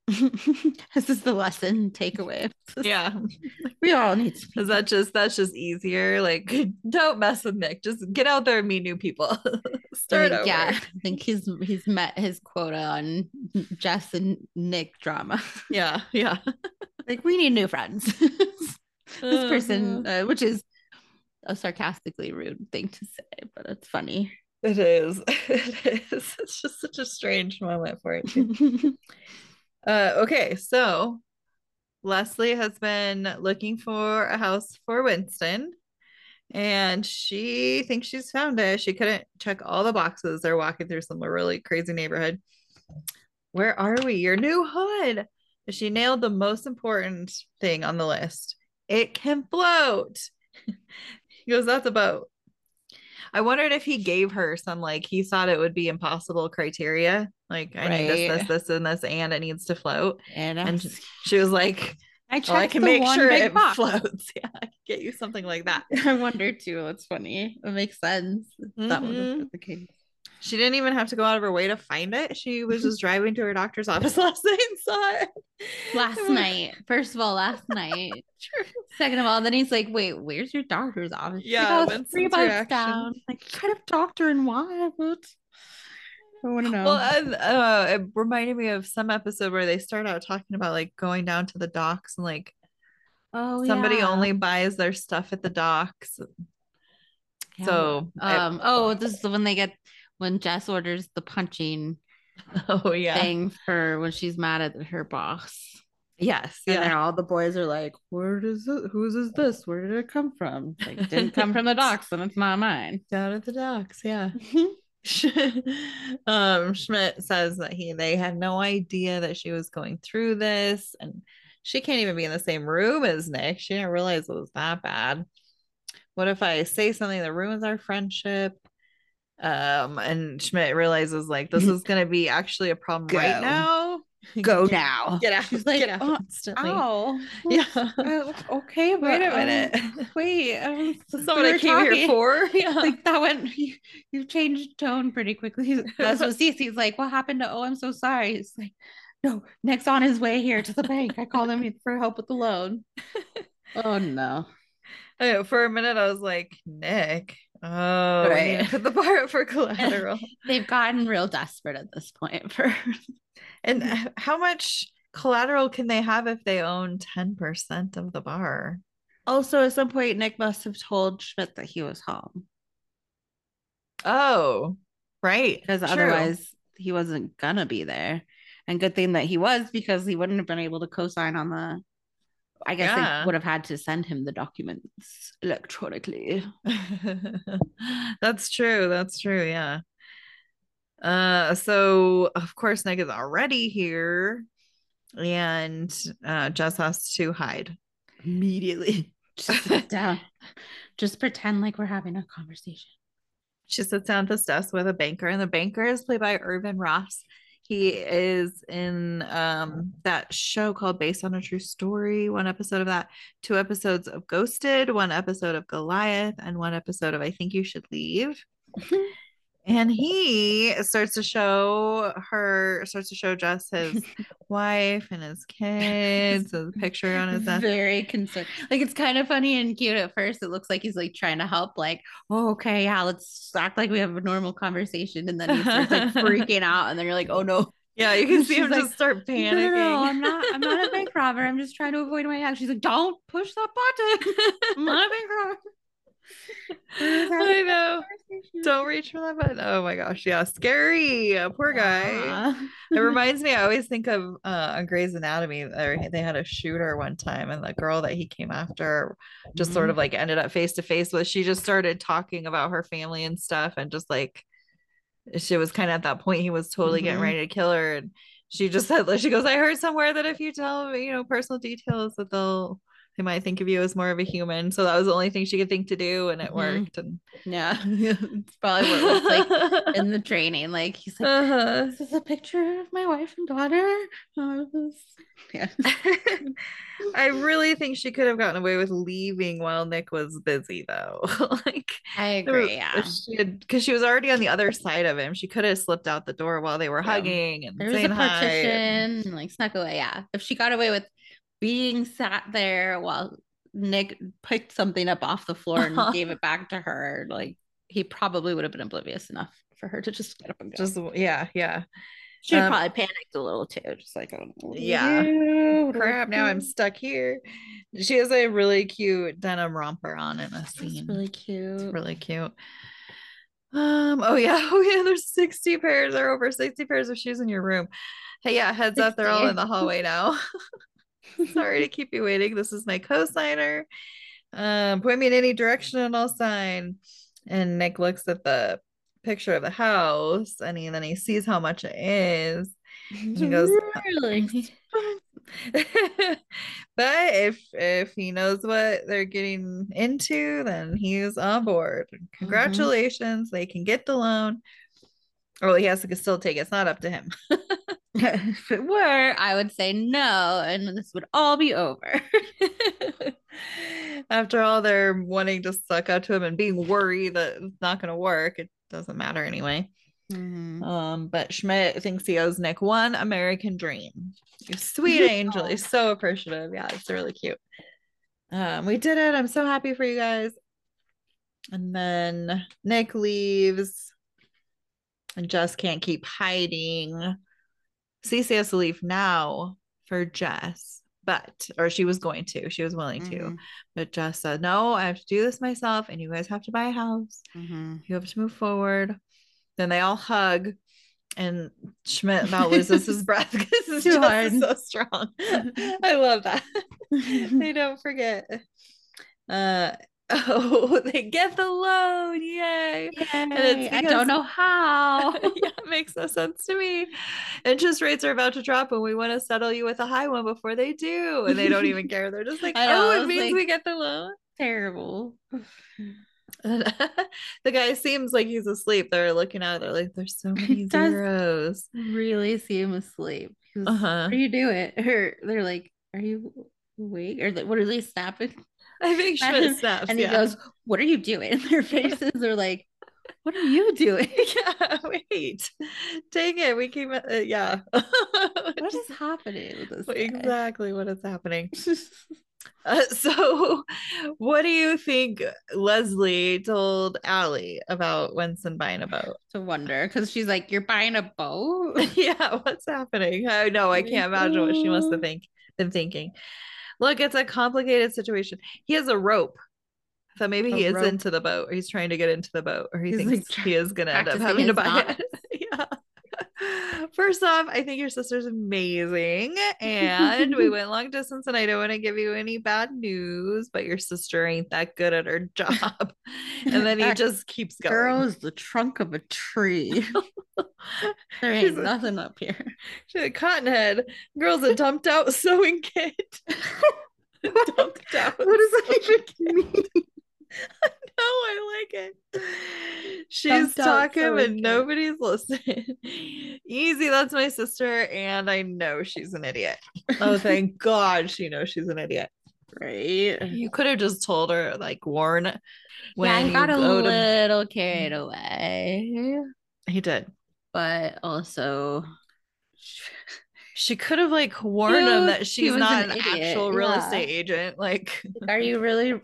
Speaker 1: this is the lesson takeaway.
Speaker 2: Yeah.
Speaker 1: We all need to
Speaker 2: Is that just that's just easier? Like, don't mess with Nick. Just get out there and meet new people.
Speaker 1: I
Speaker 2: Start
Speaker 1: think,
Speaker 2: over.
Speaker 1: yeah, I think he's he's met his quota on Jess and Nick drama.
Speaker 2: Yeah. Yeah.
Speaker 1: like we need new friends. this
Speaker 2: Uh-huh.
Speaker 1: person, uh, which is a sarcastically rude thing to say, but it's funny.
Speaker 2: It is. It is. It's just such a strange moment for it. Uh, okay, so Leslie has been looking for a house for Winston, and she thinks she's found it. She couldn't check all the boxes. They're walking through some really crazy neighborhood. Where are we? Your new hood. She nailed the most important thing on the list. It can float. he goes, That's a boat. I wondered if he gave her some like he thought it would be impossible criteria. Like I need this, this, this, and this, and it needs to float.
Speaker 1: and
Speaker 2: And she was like,
Speaker 1: I
Speaker 2: "Well, I can make sure it
Speaker 1: box.
Speaker 2: floats. Yeah, I can get you something like that."
Speaker 1: I wonder too. It's funny. It makes sense. if That would
Speaker 2: Mhm.
Speaker 1: the case.
Speaker 2: She didn't even have to go out of her way to find it. She was just driving to her doctor's office last night and saw it.
Speaker 1: Last night. First of all, last night.
Speaker 2: True.
Speaker 1: Second of all, then he's like, "Wait, where's your doctor's office?" Like,
Speaker 2: Yeah,
Speaker 1: "Oh, it's three bucks
Speaker 2: reaction.
Speaker 1: down. Like, what kind of doctor and why? What? I want to know.
Speaker 2: Well, uh, it reminded me of some episode where they start out talking about like going down to the docks and like
Speaker 1: oh,
Speaker 2: somebody
Speaker 1: yeah.
Speaker 2: only buys their stuff at the docks.
Speaker 1: Yeah.
Speaker 2: So, I-
Speaker 1: um, oh, this is when they get when Jess orders the punching
Speaker 2: oh yeah,
Speaker 1: thing for when she's mad at her boss.
Speaker 2: yes,
Speaker 1: And then
Speaker 2: yeah.
Speaker 1: all the boys are like, "Where does it? Whose is this? Where did it come from? Like, didn't come from the docks, and it's not mine."
Speaker 2: Down at the docks, yeah. um Schmidt says that he they had no idea that she was going through this and she can't even be in the same room as Nick. She didn't realize it was that bad. What if I say something that ruins our friendship? Um and Schmidt realizes like this is gonna be actually a problem right now.
Speaker 1: Go now.
Speaker 2: Get out.
Speaker 1: She's like,
Speaker 2: get out
Speaker 1: "Oh,
Speaker 2: instantly.
Speaker 1: Ow.
Speaker 2: Yeah.
Speaker 1: Uh, okay, but
Speaker 2: Wait a
Speaker 1: um,
Speaker 2: minute.
Speaker 1: wait, um,
Speaker 2: That's not what I came here for. Yeah.
Speaker 1: Like that went. You, you changed tone pretty quickly. That's what Cece's like. What happened to? Oh, I'm so sorry. It's like, no. Nick's on his way here to the bank. I called him for help with the loan. oh no.
Speaker 2: Know, for a minute I was like, Nick. Oh,
Speaker 1: Right.
Speaker 2: right. put the bar up for collateral.
Speaker 1: They've gotten real desperate at this point for.
Speaker 2: and how much collateral can they have if they own 10% of the bar?
Speaker 1: Also, at some point, Nick must have told Schmidt that he was home
Speaker 2: Oh, right.
Speaker 1: because otherwise he wasn't gonna be there. And good thing that he was because he wouldn't have been able to co-sign on the. I guess
Speaker 2: Yeah.
Speaker 1: they would have had to send him the documents electronically.
Speaker 2: That's true. That's true. Yeah. Uh, so of course Nick is already here, and uh, Jess has to hide.
Speaker 1: Immediately, just sit down, just pretend like we're having a conversation.
Speaker 2: She sits down at this desk with a banker, and the banker is played by Irvin Ross. He is in um, that show called Based on a True Story, one episode of that, two episodes of Ghosted, one episode of Goliath, and one episode of I Think You Should Leave. And he starts to show her, starts to show Jess his wife and his kids, a picture on his desk.
Speaker 1: Very concerned. Like it's kind of funny and cute at first. It looks like he's like trying to help, like, oh, okay, yeah, let's act like we have a normal conversation. And then he starts like freaking out. And then you're like, oh no.
Speaker 2: Yeah, you can see him
Speaker 1: like,
Speaker 2: just start
Speaker 1: No,
Speaker 2: panicking.
Speaker 1: no, no, I'm not I'm not a bank robber. I'm just trying to avoid my act. She's like, don't push that button. I'm not a bank robber.
Speaker 2: I know. Don't reach for that button. Oh my gosh. Yeah. Scary. Poor guy.
Speaker 1: Aw.
Speaker 2: It reminds me, I always think of uh on Grey's Anatomy. They they had a shooter one time, and the girl that he came after just sort
Speaker 1: Mhm.
Speaker 2: of like ended up face to face with. She just started talking about her family and stuff, and just like she was kind of at that point, he was totally getting
Speaker 1: Mhm.
Speaker 2: ready to kill her, and she just said, like, she goes, "I heard somewhere that if you tell me, you know personal details, that they'll." They might think of you as more of a human. So that was the only thing she could think to do, and it
Speaker 1: Mhm.
Speaker 2: worked. And
Speaker 1: Yeah. it's probably what it was like in the training. Like he's like,
Speaker 2: uh-huh.
Speaker 1: This is a picture of my wife and daughter. Uh, yeah.
Speaker 2: I really think she could have gotten away with leaving while Nick was busy, though. like,
Speaker 1: I agree. Yeah.
Speaker 2: she had because she was already on the other side of him. She could have slipped out the door while they were
Speaker 1: Yeah.
Speaker 2: hugging and
Speaker 1: There was
Speaker 2: saying
Speaker 1: a partition
Speaker 2: and-
Speaker 1: and like snuck away. Yeah. If she got away with being sat there while Nick picked something up off the floor and
Speaker 2: Uh-huh.
Speaker 1: gave it back to her, like he probably would have been oblivious enough for her to just get up and go.
Speaker 2: Just yeah, yeah.
Speaker 1: she
Speaker 2: um,
Speaker 1: probably panicked a little too. Just like, oh, what do we
Speaker 2: Yeah.
Speaker 1: do? What do we
Speaker 2: Crap! Now I'm stuck here. She has a really cute denim romper on in a scene.
Speaker 1: really cute.
Speaker 2: It's really cute. Um, oh yeah, oh yeah, there's 60 pairs or over 60 pairs of shoes in your room. Hey, yeah, heads up, they're all in the hallway now. Sorry to keep you waiting. This is my co-signer. Um, point me in any direction and I'll sign. And Nick looks at the picture of the house and he, then he sees how much it is. He goes,
Speaker 1: really?
Speaker 2: but if if he knows what they're getting into, then he's on board. Congratulations, they can get the loan. Or he has to still take it. It's not up to him.
Speaker 1: If it were, I would say no, and this would all be over.
Speaker 2: After all, they're wanting to suck up to him and being worried that it's not going to work. It doesn't matter anyway. Um, but Schmidt thinks he owes Nick one American dream. You sweet angel. He's so appreciative. Yeah, it's really cute. Um, we did it. I'm so happy for you guys. And then Nick leaves and Jess can't keep hiding. Cece has to leave now for Jess, but or she was going to, she was willing to,
Speaker 1: Mhm,
Speaker 2: but Jess said, No, I have to do this myself, and you guys have to buy a house
Speaker 1: mhm.
Speaker 2: you have to move forward. Then they all hug, and Schmidt about loses his breath because it's
Speaker 1: Too hard.
Speaker 2: so strong. I love that. they don't forget. Uh oh, they get the loan. Yay.
Speaker 1: Yay,
Speaker 2: it's
Speaker 1: I don't know how.
Speaker 2: yeah, it makes no sense to me. Interest rates are about to drop, and we want to settle you with a high one before they do. And they don't even care. They're just like,
Speaker 1: know,
Speaker 2: oh, it means
Speaker 1: like-
Speaker 2: we get the loan.
Speaker 1: Terrible.
Speaker 2: the guy seems like he's asleep. They're looking at it. They're like, there's so many zeros.
Speaker 1: Really see him asleep.
Speaker 2: Uh-huh.
Speaker 1: What are you doing? Or they're like, Are you awake? Or what are they snapping?
Speaker 2: I think Schmidt
Speaker 1: And-
Speaker 2: snaps.
Speaker 1: And he
Speaker 2: yeah.
Speaker 1: goes, What are you doing? And their faces are like, What are you doing?
Speaker 2: yeah, wait. Dang it. We came, uh, yeah.
Speaker 1: What is happening with this? guy?
Speaker 2: exactly what is happening. Uh, so, what do you think Leslie told Aly about Winston buying a boat?
Speaker 1: to wonder because she's like, You're buying a boat?
Speaker 2: yeah, what's happening? I know. I can't imagine what she must have think been thinking. Look, it's a complicated situation. He has a rope. So maybe he is
Speaker 1: rope.
Speaker 2: into the boat, or he's trying to get into the boat, or he
Speaker 1: He's,
Speaker 2: thinks
Speaker 1: like,
Speaker 2: he is gonna end up having to buy it. First off, I think your sister's amazing. And we went long distance, and I don't want to give you any bad news, but your sister ain't that good at her job. and then he just keeps going.
Speaker 1: Girl is the trunk of a tree. there
Speaker 2: She's
Speaker 1: ain't
Speaker 2: a-
Speaker 1: nothing up here.
Speaker 2: She's a cottonhead. Girl's a dumped out sewing kit. dumped out.
Speaker 1: What does that even mean?
Speaker 2: No, Oh, I like it. She's talking, but
Speaker 1: kit.
Speaker 2: nobody's listening. Easy, that's my sister, and I know she's an idiot. Oh, thank God she knows she's an idiot.
Speaker 1: Right.
Speaker 2: You could have just told her, like, warn when
Speaker 1: yeah, I
Speaker 2: you
Speaker 1: got a
Speaker 2: go to.
Speaker 1: little carried mm. away,
Speaker 2: He did.
Speaker 1: but also
Speaker 2: She could have like warned him that she's
Speaker 1: he
Speaker 2: not
Speaker 1: an
Speaker 2: an, actual real
Speaker 1: yeah.
Speaker 2: estate agent. Like,
Speaker 1: are you really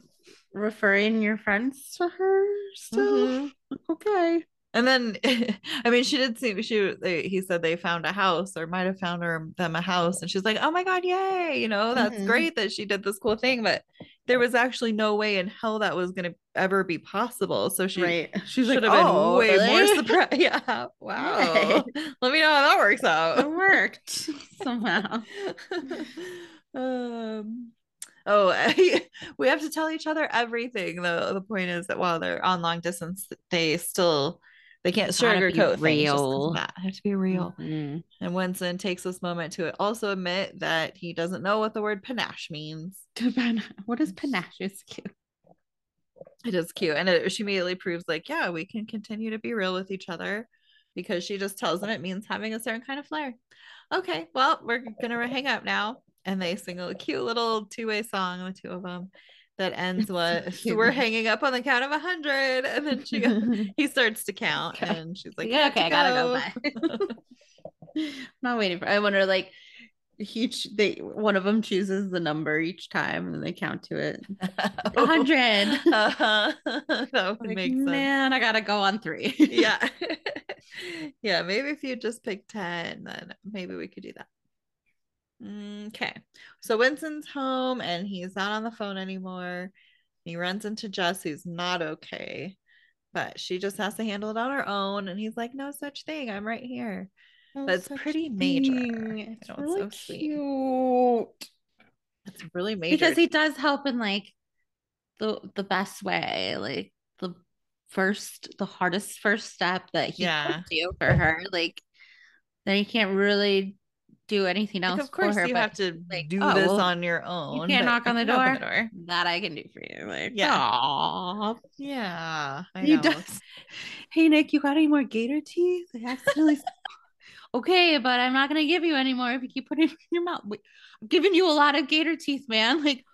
Speaker 1: referring your friends to her still?
Speaker 2: Mhm.
Speaker 1: Okay.
Speaker 2: And then, I mean, she did see she. They, he said they found a house, or might have found her them a house, and she's like, "Oh my god, yay! You know, that's
Speaker 1: Mhm.
Speaker 2: great that she did this cool thing." But there was actually no way in hell that was going to ever be possible. So she
Speaker 1: right. She's
Speaker 2: should
Speaker 1: like,
Speaker 2: have been
Speaker 1: oh,
Speaker 2: way more surprised. Yeah, wow.
Speaker 1: Yay.
Speaker 2: Let me know how that works out.
Speaker 1: It worked somehow.
Speaker 2: um oh we have to tell each other everything though the point is that while they're on long distance they still they can't sugarcoat things just 'cause of
Speaker 1: real.
Speaker 2: that. Have to be real
Speaker 1: Mhm.
Speaker 2: and winston takes this moment to also admit that he doesn't know what the word panache means
Speaker 1: What is panache? It's cute.
Speaker 2: it is cute and it, she immediately proves like yeah we can continue to be real with each other because she just tells him it means having a certain kind of flair okay well we're gonna hang up now and they sing a cute little two-way song the two of them that ends with
Speaker 1: cute.
Speaker 2: we're hanging up on the count of a hundred and then she goes, he starts to count and she's like
Speaker 1: yeah, okay, I gotta go. Bye. I'm not waiting for. I wonder, like, he ch- they one of them chooses the number each time, and they count to it. A hundred.
Speaker 2: uh-huh. that would
Speaker 1: Like,
Speaker 2: make sense
Speaker 1: man, I gotta go on three.
Speaker 2: yeah yeah maybe if you just pick 10 then maybe we could do that okay so winston's home and he's not on the phone anymore he runs into jess who's not okay but she just has to handle it on her own and he's like no such thing i'm right here
Speaker 1: No
Speaker 2: That's pretty major.
Speaker 1: thing.
Speaker 2: You
Speaker 1: It's really
Speaker 2: so sweet.
Speaker 1: cute.
Speaker 2: it's really major
Speaker 1: because he does help in like the the best way, like the first, the hardest first step that he
Speaker 2: Yeah.
Speaker 1: could do for her. Like, then he can't really do anything else
Speaker 2: like, of course
Speaker 1: for her.
Speaker 2: you have to
Speaker 1: like,
Speaker 2: do
Speaker 1: oh,
Speaker 2: this on your own
Speaker 1: You
Speaker 2: can't
Speaker 1: knock on the door? that I can do for you. Like,
Speaker 2: Yeah.
Speaker 1: aw.
Speaker 2: yeah I
Speaker 1: He
Speaker 2: know.
Speaker 1: does. Hey Nick, you got any more gator teeth? I accidentally. okay, but I'm not gonna give you any more if you keep putting it in your mouth. Wait, I'm giving you a lot of gator teeth, man. Like,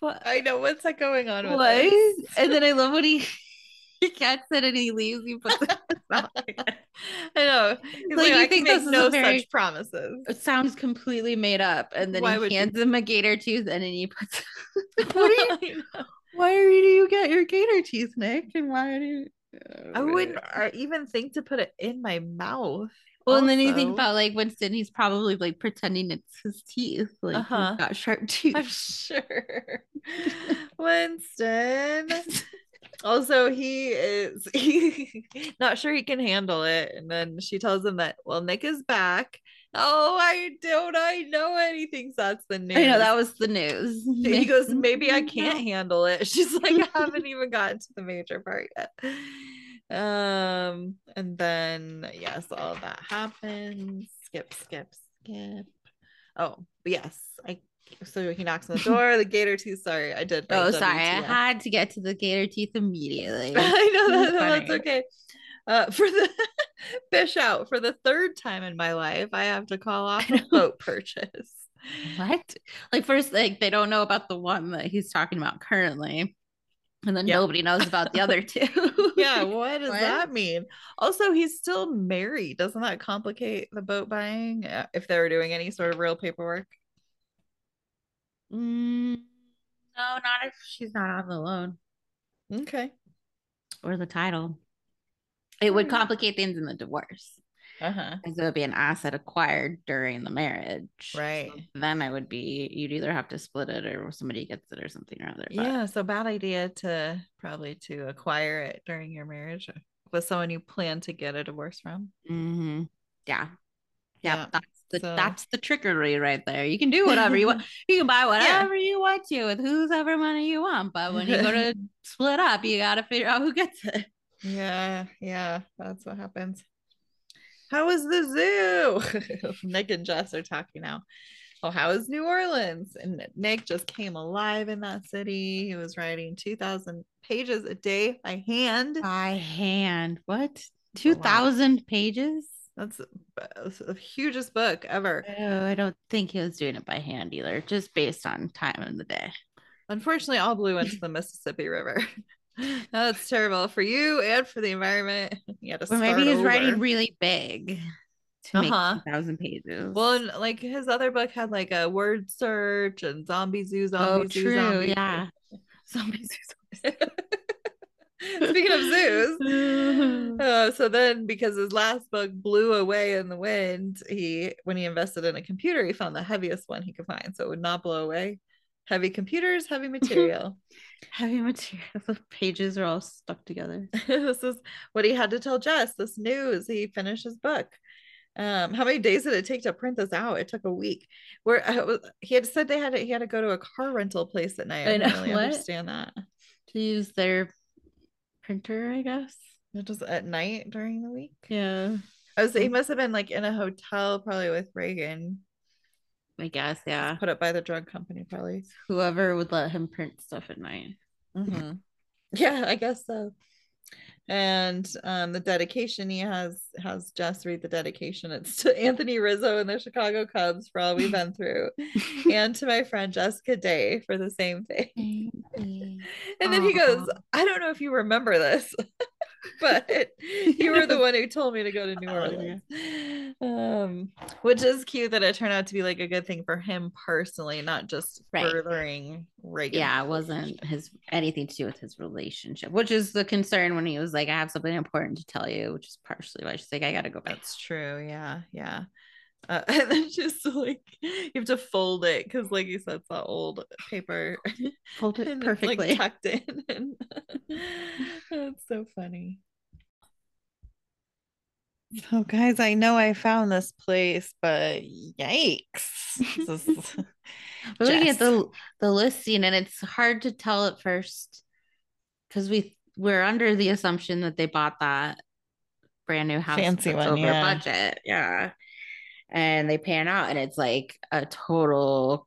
Speaker 1: what?
Speaker 2: I know what's that going on with
Speaker 1: What? And then I love when he he gets it and he leaves. He puts it. In his mouth.
Speaker 2: I know. He's
Speaker 1: Like,
Speaker 2: like,
Speaker 1: you
Speaker 2: I
Speaker 1: think this is
Speaker 2: no
Speaker 1: very-
Speaker 2: such promises.
Speaker 1: It sounds completely made up, and then
Speaker 2: Why
Speaker 1: he
Speaker 2: would you-
Speaker 1: hands him a gator tooth, and then he puts. what are you? Why are you? Do you get your gator teeth, Nick? And why do you?
Speaker 2: I wouldn't uh, even think to put it in my mouth.
Speaker 1: Well, and then you think about like Winston, he's probably like pretending it's his teeth, like
Speaker 2: Uh-huh.
Speaker 1: he's got sharp teeth.
Speaker 2: I'm sure. Winston. Also, he is he, not sure he can handle it. And then she tells him that, well, Nick is back. Oh, I don't I know anything. So that's the news.
Speaker 1: I know that was the news.
Speaker 2: he goes, maybe I can't handle it. She's like, I haven't even gotten to the major part yet. Um, and then yes, all that happens. Skip, skip, skip. Oh, yes, I so he knocks on the door. The gator tooth. Sorry, I did.
Speaker 1: Oh, sorry. I had to get to the gator teeth immediately.
Speaker 2: I know that, that's okay. Uh, for the fish out for the third time in my life, I have to call off a boat purchase.
Speaker 1: what? Like first, like they don't know about the one that he's talking about currently, and then
Speaker 2: Yeah.
Speaker 1: nobody knows about the other two.
Speaker 2: yeah, what does
Speaker 1: What?
Speaker 2: that mean? Also, he's still married. Doesn't that complicate the boat buying uh, if they were doing any sort of real paperwork?
Speaker 1: Mm, no, not if she's not on the loan
Speaker 2: Okay.
Speaker 1: or the title. It would complicate things in the divorce.
Speaker 2: Uh-huh.
Speaker 1: Because it would be an asset acquired during the marriage.
Speaker 2: Right.
Speaker 1: So then I would be, you'd either have to split it or somebody gets it or something or other. But
Speaker 2: Yeah, so bad idea to probably to acquire it during your marriage with someone you plan to get a divorce from.
Speaker 1: Mhm. yeah.
Speaker 2: Yeah,
Speaker 1: Yeah. That's the
Speaker 2: so-
Speaker 1: that's the trickery right there. You can do whatever you want. You can buy whatever you want to with whosever money you want. But when you go to split up, you gotta figure out who gets it.
Speaker 2: Yeah, yeah, that's what happens. How is the zoo? Nick and Jess are talking now. Oh, how is New Orleans? And Nick just came alive in that city. He was writing 2,000 pages a day by hand.
Speaker 1: By hand. What?
Speaker 2: a
Speaker 1: Two
Speaker 2: lot.
Speaker 1: thousand pages?
Speaker 2: That's the hugest book ever.
Speaker 1: Oh, I don't think he was doing it by hand either, just based on time of the day.
Speaker 2: Unfortunately, all blue went to the Mississippi River. That's terrible for you and for the environment. You had to
Speaker 1: Or maybe he's
Speaker 2: over.
Speaker 1: writing really big to
Speaker 2: Uh-huh.
Speaker 1: make thousand pages.
Speaker 2: Well, and like his other book had like a word search and zombie zoo, zombie
Speaker 1: oh,
Speaker 2: zoo,
Speaker 1: true.
Speaker 2: zombie zoo.
Speaker 1: Yeah. Somebody's
Speaker 2: so Speaking of zoos, uh, so then because his last book blew away in the wind, he when he invested in a computer, he found the heaviest one he could find, so it would not blow away. Heavy computers, heavy material.
Speaker 1: Heavy material. The pages are all stuck together.
Speaker 2: this is what he had to tell Jess. This news. He finished his book. Um, how many days did it take to print this out? It took a week. Where uh, was, he had said they had to, he had to go to a car rental place at night. I, I don't really what? understand that.
Speaker 1: To use their printer, I guess.
Speaker 2: It Just at night during the week.
Speaker 1: Yeah.
Speaker 2: I was he must have been like in a hotel, probably with Reagan.
Speaker 1: I guess, yeah.
Speaker 2: Put up by the drug company, probably.
Speaker 1: Whoever would let him print stuff at night.
Speaker 2: Mm-hmm. Yeah, I guess so and um, the dedication he has has Jess read the dedication. It's to Anthony Rizzo and the Chicago Cubs for all we've been through, and to my friend Jessica Day for the same thing. and then he goes, "I don't know if you remember this, but you were the one who told me to go to New Orleans. Um, which is cute that it turned out to be like a good thing for him personally, not just right. furthering Reagan.
Speaker 1: Yeah, it wasn't his anything to do with his relationship, which is the concern when he was like, I have something important to tell you, which is partially why she's like, I gotta go
Speaker 2: back. That's true. Yeah, yeah. Uh, and then just like you have to fold it because, like you said, it's that old paper.
Speaker 1: Fold it perfectly,
Speaker 2: like, tucked in. And that's so funny. So, guys, I know I found this place, but yikes! Is...
Speaker 1: We're looking at the the listing, and it's hard to tell at first because we we're under the assumption that they bought that brand new house,
Speaker 2: fancy one, over yeah.
Speaker 1: budget, yeah and they pan out and it's like a total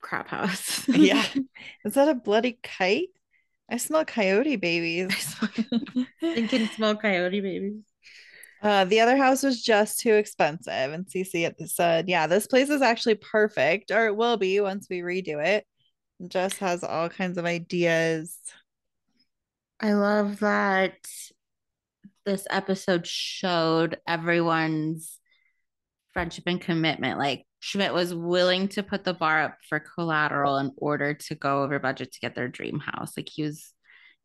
Speaker 1: crap house.
Speaker 2: yeah. Is that a bloody kite? I smell coyote babies.
Speaker 1: I can smell coyote babies.
Speaker 2: Uh, the other house was just too expensive. And Cece said, Yeah, this place is actually perfect, or it will be once we redo it. Jess has all kinds of ideas.
Speaker 1: I love that this episode showed everyone's friendship and commitment. Like Schmidt was willing to put the bar up for collateral in order to go over budget to get their dream house. Like he was,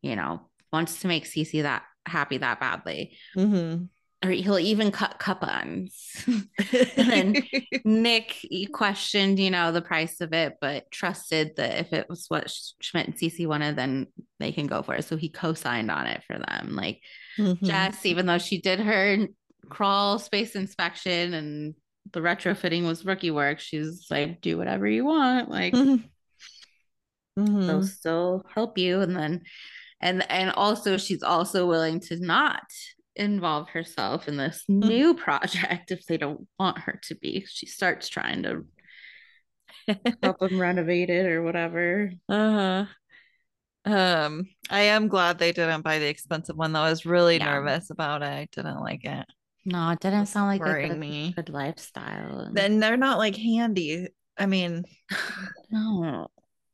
Speaker 1: you know, wants to make Cece that happy that badly.
Speaker 2: Mm-hmm.
Speaker 1: Or he'll even cut coupons. and then Nick questioned, you know, the price of it, but trusted that if it was what Schmidt and Cece wanted, then they can go for it. So he co-signed on it for them. Like mm-hmm. Jess, even though she did her crawl space inspection and the retrofitting was rookie work. She's like, do whatever you want. Like mm-hmm. mm-hmm. they'll still help you. And then and and also she's also willing to not involve herself in this mm-hmm. new project if they don't want her to be. She starts trying to help them renovate it or whatever.
Speaker 2: Uh-huh. Um, I am glad they didn't buy the expensive one though. I was really yeah. nervous about it. I didn't like it.
Speaker 1: No, it didn't sound like a good, me. good lifestyle.
Speaker 2: Then they're not like handy. I mean,
Speaker 1: no.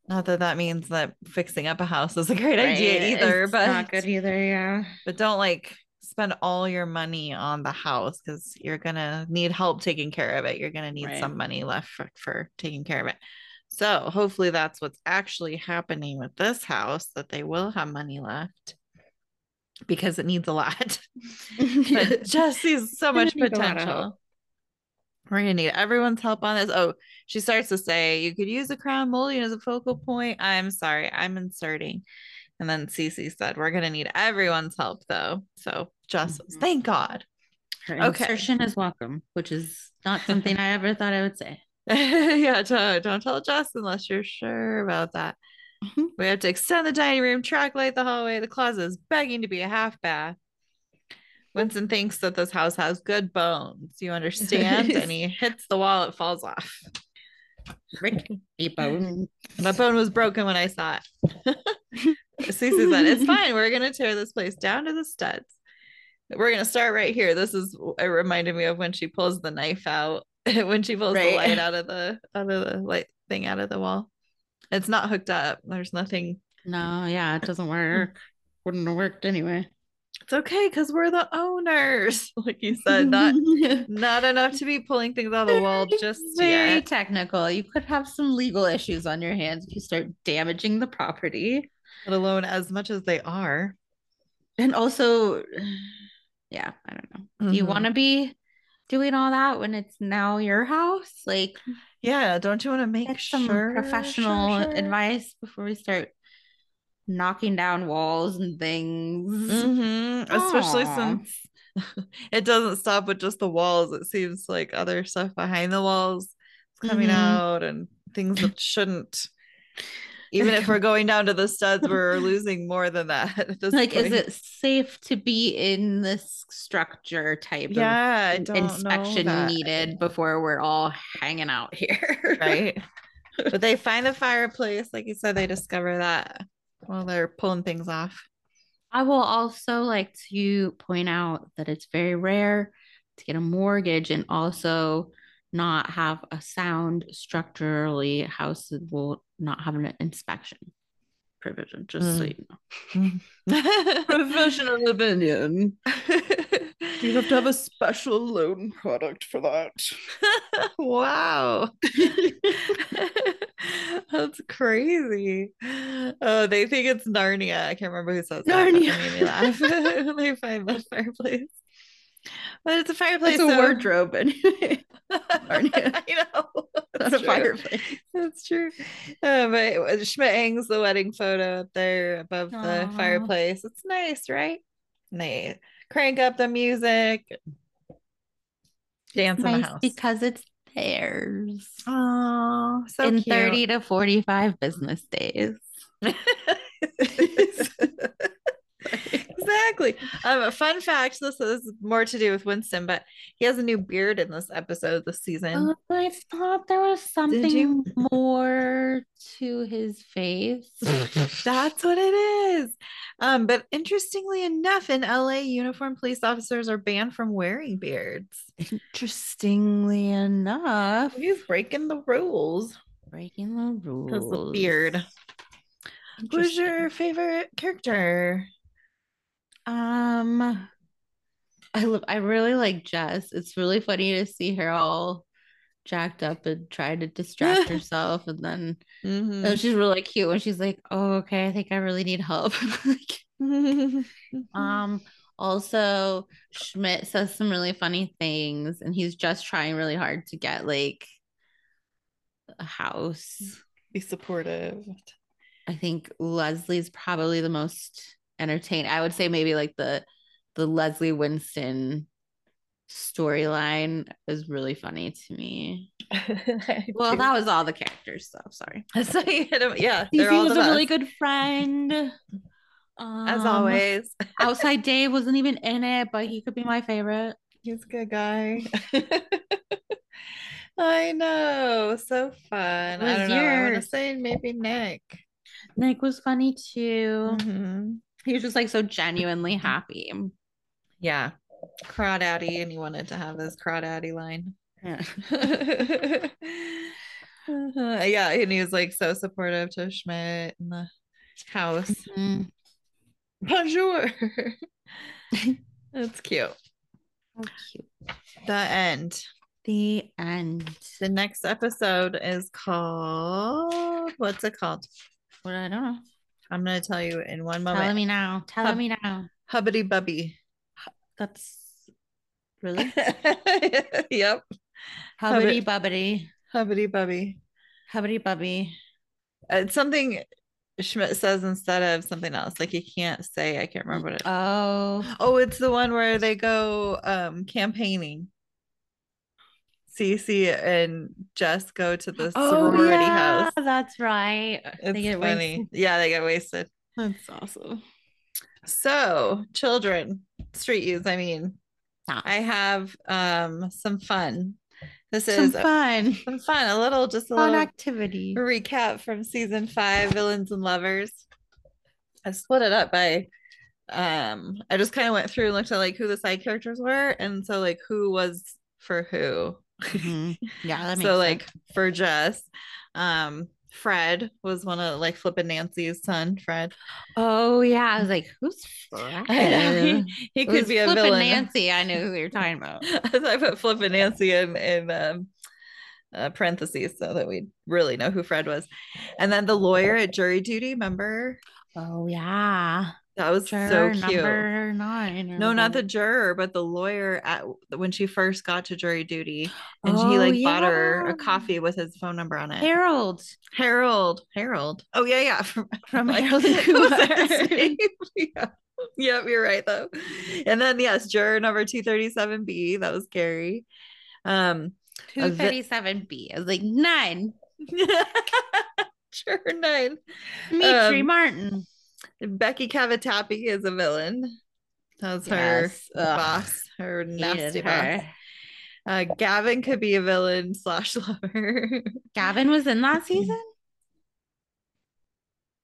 Speaker 2: Not that that means that fixing up a house is a great right. idea either, it's but
Speaker 1: not good either. Yeah.
Speaker 2: But don't like spend all your money on the house because you're gonna need help taking care of it. You're gonna need right. some money left for, for taking care of it. So hopefully that's what's actually happening with this house, that they will have money left because it needs a lot. but just sees so much potential. We're gonna need everyone's help on this. Oh, she starts to say you could use a crown molding as a focal point. I'm sorry, I'm inserting. And then Cece said, We're gonna need everyone's help though. So just mm-hmm. thank God.
Speaker 1: Her okay. insertion is welcome, which is not something I ever thought I would say.
Speaker 2: yeah, don't, don't tell Jess unless you're sure about that. Mm-hmm. We have to extend the dining room, track light the hallway. The closet is begging to be a half bath. Winston thinks that this house has good bones. You understand? and he hits the wall, it falls off.
Speaker 1: Rick, a bone.
Speaker 2: That bone was broken when I saw it. Cece said, It's fine. We're going to tear this place down to the studs. We're going to start right here. This is, it reminded me of when she pulls the knife out, when she pulls right. the light out of the, out of the light thing out of the wall. It's not hooked up. There's nothing.
Speaker 1: No, yeah, it doesn't work. Wouldn't have worked anyway.
Speaker 2: It's okay because we're the owners, like you said. Not not enough to be pulling things out of the wall just
Speaker 1: very
Speaker 2: yet.
Speaker 1: technical. You could have some legal issues on your hands if you start damaging the property.
Speaker 2: Let alone as much as they are.
Speaker 1: and also, yeah, I don't know. Do you
Speaker 2: Mhm.
Speaker 1: want to be doing all that when it's now your house? Like,
Speaker 2: Yeah, don't you want to make
Speaker 1: get some
Speaker 2: sure
Speaker 1: professional
Speaker 2: sure, sure?
Speaker 1: advice before we start knocking down walls and things.
Speaker 2: Mhm, Especially since it doesn't stop with just the walls. It seems like other stuff behind the walls is coming
Speaker 1: Mhm.
Speaker 2: out and things that shouldn't. Even if we're going down to the studs, we're losing more than that.
Speaker 1: Like, is it safe to be in this structure type
Speaker 2: Yeah,
Speaker 1: of inspection needed before we're all hanging out here?
Speaker 2: right? but they find the fireplace, like you said, they discover that while they're pulling things off.
Speaker 1: I will also like to point out that it's very rare to get a mortgage and also not have a sound structurally house will not having an inspection provision, just so
Speaker 2: Mm.
Speaker 1: you know. Professional opinion. You have to have a special loan product for that.
Speaker 2: wow. That's crazy. Oh, they think it's Narnia. I can't remember who says that.
Speaker 1: Narnia.
Speaker 2: Made me laugh. they find the fireplace. But it's a fireplace.
Speaker 1: It's a
Speaker 2: so-
Speaker 1: wardrobe. Narnia.
Speaker 2: I know.
Speaker 1: Not
Speaker 2: That's
Speaker 1: a fireplace.
Speaker 2: That's true. Uh, but Schmidt hangs the wedding photo up there above the fireplace. It's nice, right? And They crank up the music, dance in the house.
Speaker 1: because it's theirs.
Speaker 2: Oh, so
Speaker 1: in
Speaker 2: cute.
Speaker 1: 30 to 45 business days.
Speaker 2: exactly. Um, fun fact: this is more to do with Winston, but he has a new beard in this episode this season.
Speaker 1: Oh, I thought there was
Speaker 2: Did
Speaker 1: something
Speaker 2: you?
Speaker 1: more to his face.
Speaker 2: That's what it is. Um, but interestingly enough, in LA, uniformed police officers are banned from wearing beards.
Speaker 1: Interestingly enough,
Speaker 2: He's breaking the rules.
Speaker 1: breaking the
Speaker 2: Because
Speaker 1: rules.
Speaker 2: the beard. Who's your favorite character?
Speaker 1: Um, I love. I really like Jess. It's really funny to see her all jacked up and try to distract herself, and then
Speaker 2: Mhm.
Speaker 1: oh, she's really cute when she's like, "Oh, okay, I think I really need help." Like, Um, also Schmidt says some really funny things, and he's just trying really hard to get like a house.
Speaker 2: Be supportive.
Speaker 1: I think Leslie's probably the most entertaining. I would say maybe like the the Leslie Winston storyline is really funny to me. Well, that was all the characters stuff. Sorry.
Speaker 2: so you. Yeah, all
Speaker 1: was a really good friend.
Speaker 2: as
Speaker 1: Um,
Speaker 2: always.
Speaker 1: Outside Dave wasn't even in it, but he could be my favorite.
Speaker 2: He's a good guy. I know, so fun. I
Speaker 1: was
Speaker 2: don't know. I want to say maybe Nick.
Speaker 1: Nick was funny too.
Speaker 2: Mhm.
Speaker 1: He was just like so genuinely happy.
Speaker 2: Yeah, crawdaddy, and he wanted to have his crawdaddy line.
Speaker 1: Yeah.
Speaker 2: Uh-huh. Yeah, and he was like so supportive to Schmidt and the house.
Speaker 1: Mm,
Speaker 2: Bonjour. That's cute.
Speaker 1: cute.
Speaker 2: The end.
Speaker 1: The end.
Speaker 2: The next episode is called what's it called?
Speaker 1: What I don't know.
Speaker 2: I'm gonna tell you in one moment.
Speaker 1: Tell me now. Tell
Speaker 2: Hub-
Speaker 1: me now.
Speaker 2: Hubbity Bubby.
Speaker 1: That's really
Speaker 2: yep.
Speaker 1: hubbity bubbity.
Speaker 2: Hubbity Bubby.
Speaker 1: Hubbity bubby.
Speaker 2: It's something Schmidt says instead of something else. Like you can't say, I can't remember what it
Speaker 1: Oh,
Speaker 2: Oh, it's the one where they go um campaigning. Cece and Jess go to the
Speaker 1: oh
Speaker 2: sorority
Speaker 1: yeah,
Speaker 2: house.
Speaker 1: that's right.
Speaker 2: It's
Speaker 1: They get
Speaker 2: funny.
Speaker 1: wasted.
Speaker 2: Yeah, they get wasted.
Speaker 1: That's awesome.
Speaker 2: So, children, street use, I mean,
Speaker 1: Yeah.
Speaker 2: I have um some fun. This
Speaker 1: Some
Speaker 2: is a-
Speaker 1: fun,
Speaker 2: some fun, a little just a
Speaker 1: fun
Speaker 2: little
Speaker 1: activity.
Speaker 2: recap from season five, Villains and Lovers. I split it up by um I just kind of went through and looked at like who the side characters were and so like who was for who.
Speaker 1: Mhm. Yeah,
Speaker 2: so
Speaker 1: sense.
Speaker 2: like for Jess, um Fred was one of like flipping Nancy's son, Fred.
Speaker 1: Oh yeah, I was like, who's Fred?
Speaker 2: He, he could be a
Speaker 1: Flippin'
Speaker 2: villain.
Speaker 1: Nancy. I knew who you were talking about.
Speaker 2: I put flipping Nancy in in um, uh, parentheses so that we really know who Fred was. And then the lawyer at jury duty, remember
Speaker 1: Oh yeah.
Speaker 2: That was
Speaker 1: Juror
Speaker 2: so cute.
Speaker 1: number nine.
Speaker 2: No, not the juror, but the lawyer at when she first got to jury duty, and he
Speaker 1: Oh,
Speaker 2: like bought her a coffee with his phone number on it.
Speaker 1: Harold
Speaker 2: Harold, Harold. Oh yeah, yeah. From,
Speaker 1: from
Speaker 2: like,
Speaker 1: Harold and
Speaker 2: what was that his
Speaker 1: Kumar.
Speaker 2: yeah. Yep, you're right though. And then yes, juror number 237B, that was Gary. Um
Speaker 1: 237B. I was like, nine.
Speaker 2: juror nine.
Speaker 1: Demetri
Speaker 2: Um,
Speaker 1: Martin.
Speaker 2: Becky Cavatappi is a villain. That was her
Speaker 1: Ugh.
Speaker 2: boss, her nasty
Speaker 1: Hated
Speaker 2: boss. Uh, Gavin could be a villain slash lover.
Speaker 1: Gavin was in that season?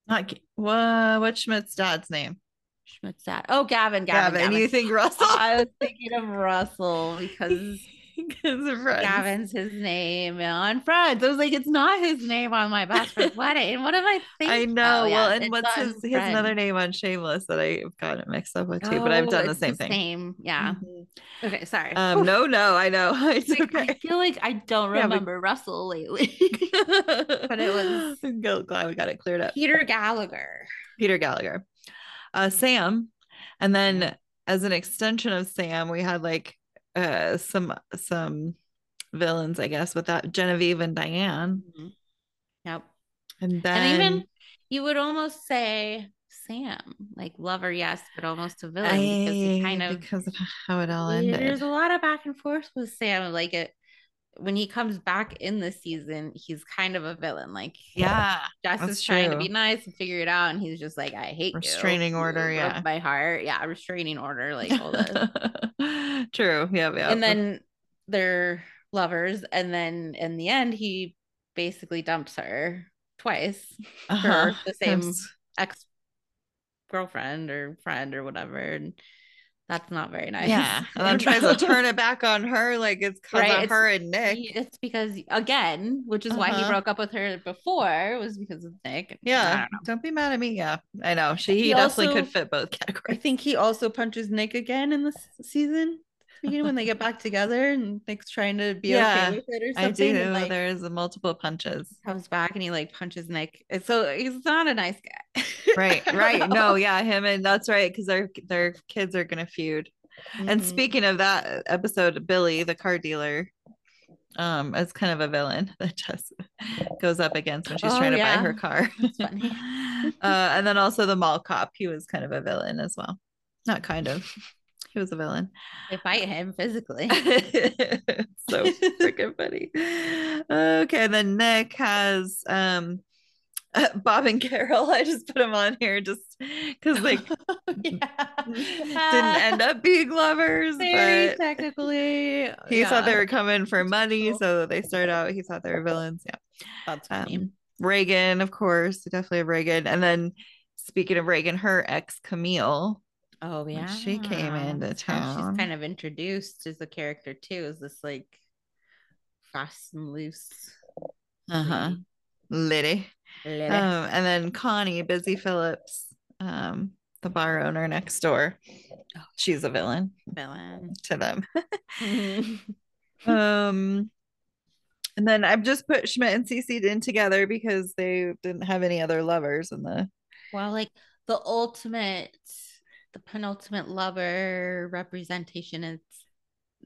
Speaker 2: Not what? What's Schmidt's dad's name?
Speaker 1: Schmidt's dad. Oh, Gavin.
Speaker 2: Gavin.
Speaker 1: Gavin. Gavin.
Speaker 2: You think Russell?
Speaker 1: I was thinking of Russell because
Speaker 2: Because of friends.
Speaker 1: Gavin's his name on Friends. I was like, it's not his name on my best friend's wedding. And what am I thinking?
Speaker 2: I know.
Speaker 1: Oh,
Speaker 2: well, and what's his? He has another name on Shameless that I've gotten it mixed up with too. but I've
Speaker 1: Oh,
Speaker 2: done the
Speaker 1: it's
Speaker 2: same thing.
Speaker 1: Same. Yeah.
Speaker 2: Mhm.
Speaker 1: Okay. Sorry.
Speaker 2: Um, no, no, I know. It's
Speaker 1: Like, I feel like I don't
Speaker 2: Yeah, we-
Speaker 1: remember Russell lately.
Speaker 2: but
Speaker 1: it was-
Speaker 2: I'm glad we got it cleared up.
Speaker 1: Peter Gallagher.
Speaker 2: Peter Gallagher, uh, Sam, and then as an extension of Sam, we had like uh some some villains, I guess, with that Genevieve and Diane,
Speaker 1: Mhm. Yep.
Speaker 2: and then
Speaker 1: and even you would almost say Sam, like lover, yes, but almost a villain because he kind of
Speaker 2: because of how it all ended.
Speaker 1: There's a lot of back and forth with Sam. Like it when he comes back in the season, he's kind of a villain. Like
Speaker 2: yeah,
Speaker 1: Jess is trying to be nice and figure it out, and he's just like, I hate you.
Speaker 2: Restraining
Speaker 1: You
Speaker 2: order,
Speaker 1: broke
Speaker 2: yeah.
Speaker 1: my heart. Yeah, restraining order, like all this.
Speaker 2: True. Yeah, yeah.
Speaker 1: and then they're lovers, and then in the end, he basically dumps her twice
Speaker 2: Uh-huh.
Speaker 1: for the same ex girlfriend or friend or whatever, and that's not very nice.
Speaker 2: Yeah, and then tries to turn it back on her, like it's because
Speaker 1: Right,
Speaker 2: of her and Nick.
Speaker 1: It's because again, which is why he
Speaker 2: Uh-huh.
Speaker 1: broke up with her before, was because of Nick.
Speaker 2: Yeah,
Speaker 1: don't
Speaker 2: don't be mad at me. Yeah, I know. She he,
Speaker 1: He
Speaker 2: definitely
Speaker 1: also-
Speaker 2: could fit both categories.
Speaker 1: I think he also punches Nick again in this season. Beginning when they get back together and Nick's trying to be
Speaker 2: Yeah,
Speaker 1: okay with it or
Speaker 2: I
Speaker 1: something.
Speaker 2: do.
Speaker 1: and, like,
Speaker 2: there is a multiple punches.
Speaker 1: comes back and he like punches Nick. So he's not a nice guy.
Speaker 2: Right, right. No, yeah, him and that's right because their their kids are gonna feud. And
Speaker 1: Mhm.
Speaker 2: speaking of that episode, Billy, the car dealer, um, is kind of a villain that just goes up against when she's
Speaker 1: Oh,
Speaker 2: trying to
Speaker 1: yeah.
Speaker 2: buy her car.
Speaker 1: That's funny.
Speaker 2: uh, and then also the mall cop, he was kind of a villain as well. Not kind of. He was a villain.
Speaker 1: they fight him physically.
Speaker 2: so freaking funny. Okay, then Nick has um Bob and Carol. I just put them on here just because like
Speaker 1: yeah.
Speaker 2: didn't end up being lovers,
Speaker 1: Very
Speaker 2: but
Speaker 1: technically.
Speaker 2: he thought they were coming for money, so they start out. He thought they were villains. Yeah.
Speaker 1: That's funny.
Speaker 2: Um, Reagan, of course, definitely Reagan. And then speaking of Reagan, her ex Camille.
Speaker 1: Oh
Speaker 2: when
Speaker 1: yeah,
Speaker 2: she came into
Speaker 1: That's
Speaker 2: town.
Speaker 1: She's kind of introduced as a character too. Is this like fast and loose?
Speaker 2: Uh huh. Liddy.
Speaker 1: lady.
Speaker 2: Um, and then Connie, Busy Phillips, um, the bar owner next door.
Speaker 1: Oh.
Speaker 2: She's a villain
Speaker 1: villain.
Speaker 2: to them. um, and then I've just put Schmidt and Cece in together because they didn't have any other lovers in the.
Speaker 1: well, like the ultimate, the penultimate lover representation is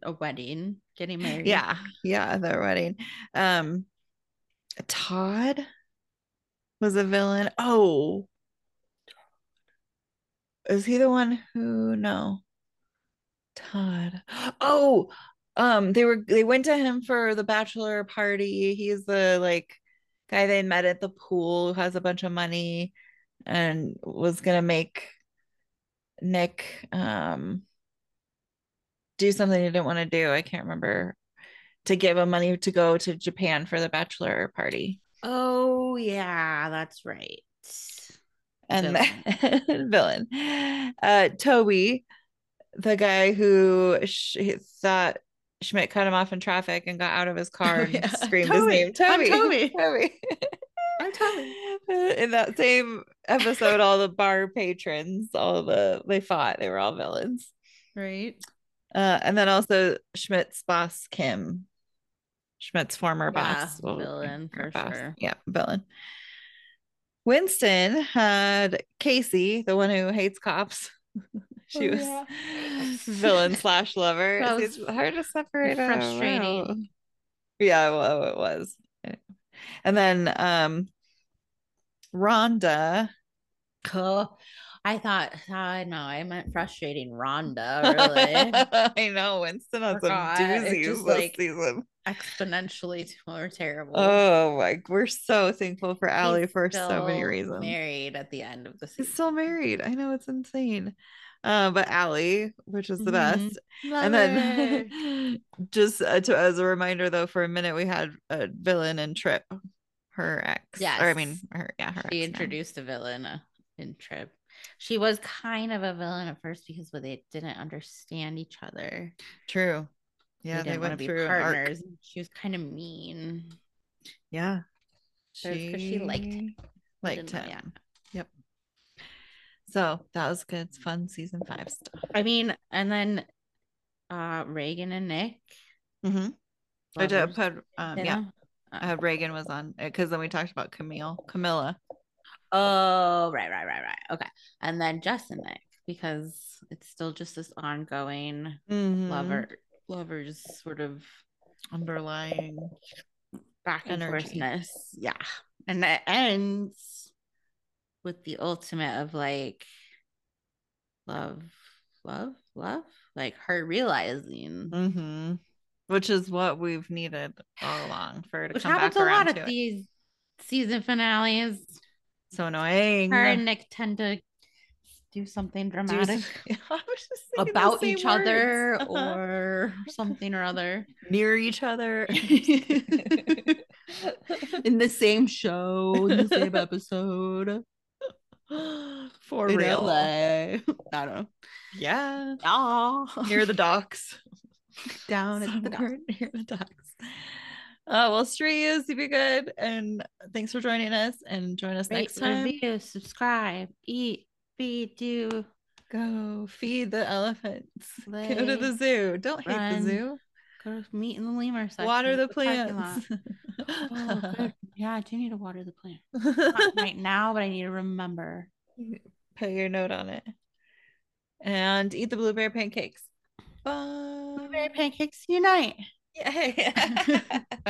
Speaker 1: a wedding, getting married.
Speaker 2: Yeah, yeah, their wedding. Um, Todd was a villain. Oh, is he the one who? No, Todd. Oh, um, they were they went to him for the bachelor party. He's the like guy they met at the pool who has a bunch of money and was gonna make Nick um do something he didn't want to do. I can't remember to give him money to go to Japan for the bachelor party.
Speaker 1: Oh yeah, that's right.
Speaker 2: And villain, villain. Uh Toby, the guy who sh- thought Schmidt cut him off in traffic and got out of his car
Speaker 1: Oh,
Speaker 2: and
Speaker 1: yeah.
Speaker 2: screamed
Speaker 1: Toby,
Speaker 2: his name.
Speaker 1: I'm
Speaker 2: Toby.
Speaker 1: Toby.
Speaker 2: Toby.
Speaker 1: I'm Toby.
Speaker 2: In that same episode, all the bar patrons, all the they fought. They were all villains.
Speaker 1: Right.
Speaker 2: Uh, and then also Schmidt's boss, Kim. Schmidt's former
Speaker 1: Yeah,
Speaker 2: boss.
Speaker 1: villain for sure.
Speaker 2: Yeah, villain. Winston had Casey, the one who hates cops. she
Speaker 1: Oh,
Speaker 2: was
Speaker 1: yeah.
Speaker 2: villain slash lover. It's hard to separate.
Speaker 1: frustrating.
Speaker 2: out. Yeah, well, it was. And then um Rhonda.
Speaker 1: Cool. I thought, I know, I meant frustrating Rhonda, really.
Speaker 2: I know Winston has some
Speaker 1: Forgot.
Speaker 2: Doozies
Speaker 1: just,
Speaker 2: this
Speaker 1: like,
Speaker 2: season.
Speaker 1: Exponentially more terrible.
Speaker 2: Oh my, we're so thankful for Aly
Speaker 1: He's
Speaker 2: for so many reasons.
Speaker 1: Married at the end of the
Speaker 2: He's
Speaker 1: season.
Speaker 2: still married. I know it's insane. Uh, but Aly, which is the
Speaker 1: Mhm.
Speaker 2: best. And then just uh, to, as a reminder though, for a minute we had a villain and Trip, her ex. Or I mean her yeah, her
Speaker 1: she
Speaker 2: ex now.
Speaker 1: introduced a villain uh, in Trip. She was kind of a villain at first because they didn't understand each other.
Speaker 2: True. Yeah,
Speaker 1: they
Speaker 2: they, went
Speaker 1: to be
Speaker 2: through
Speaker 1: partners. She was kind of mean.
Speaker 2: Yeah.
Speaker 1: 'cause she liked him.
Speaker 2: Liked him.
Speaker 1: yeah. Yep.
Speaker 2: So that was good. It's fun season five stuff.
Speaker 1: I mean, and then uh Reagan and Nick.
Speaker 2: Mm-hmm. I did put um yeah, had Reagan was on because then we talked about Camille, Camilla.
Speaker 1: Oh, right, right, right, right. Okay. And then Jess and Nick, because it's still just this ongoing
Speaker 2: Mhm.
Speaker 1: lover lovers sort of
Speaker 2: underlying.
Speaker 1: back and forthness. Yeah. And it ends with the ultimate of like love, love, love, like her realizing.
Speaker 2: Mm-hmm. Which is what we've needed all along for her to
Speaker 1: Which
Speaker 2: come
Speaker 1: happens
Speaker 2: back
Speaker 1: a
Speaker 2: around
Speaker 1: lot of
Speaker 2: it.
Speaker 1: these season finales.
Speaker 2: So annoying.
Speaker 1: Her and Nick tend to do something
Speaker 2: Do
Speaker 1: dramatic
Speaker 2: some- I was just thinking the
Speaker 1: about each other
Speaker 2: words. Uh-huh.
Speaker 1: or something or other.
Speaker 2: near each other.
Speaker 1: in the same show, in the same episode.
Speaker 2: For
Speaker 1: in
Speaker 2: real.
Speaker 1: LA. I don't know.
Speaker 2: Yeah.
Speaker 1: Yeah.
Speaker 2: Near the docks.
Speaker 1: down at the dock.
Speaker 2: Near the docks. Oh uh, well, Streets, you be good. And thanks for joining us. And join us
Speaker 1: Rate,
Speaker 2: next time.
Speaker 1: review, subscribe, eat, feed, do,
Speaker 2: Go feed the elephants. Go to the zoo. Don't hate the zoo.
Speaker 1: go to meet in the lemur section.
Speaker 2: Water the
Speaker 1: lot.
Speaker 2: plants.
Speaker 1: Oh. Yeah, I do need to water the plant. Not right now, but I need to remember.
Speaker 2: Put your note on it. And eat the blueberry pancakes. Bye.
Speaker 1: Blueberry pancakes unite.
Speaker 2: Yay.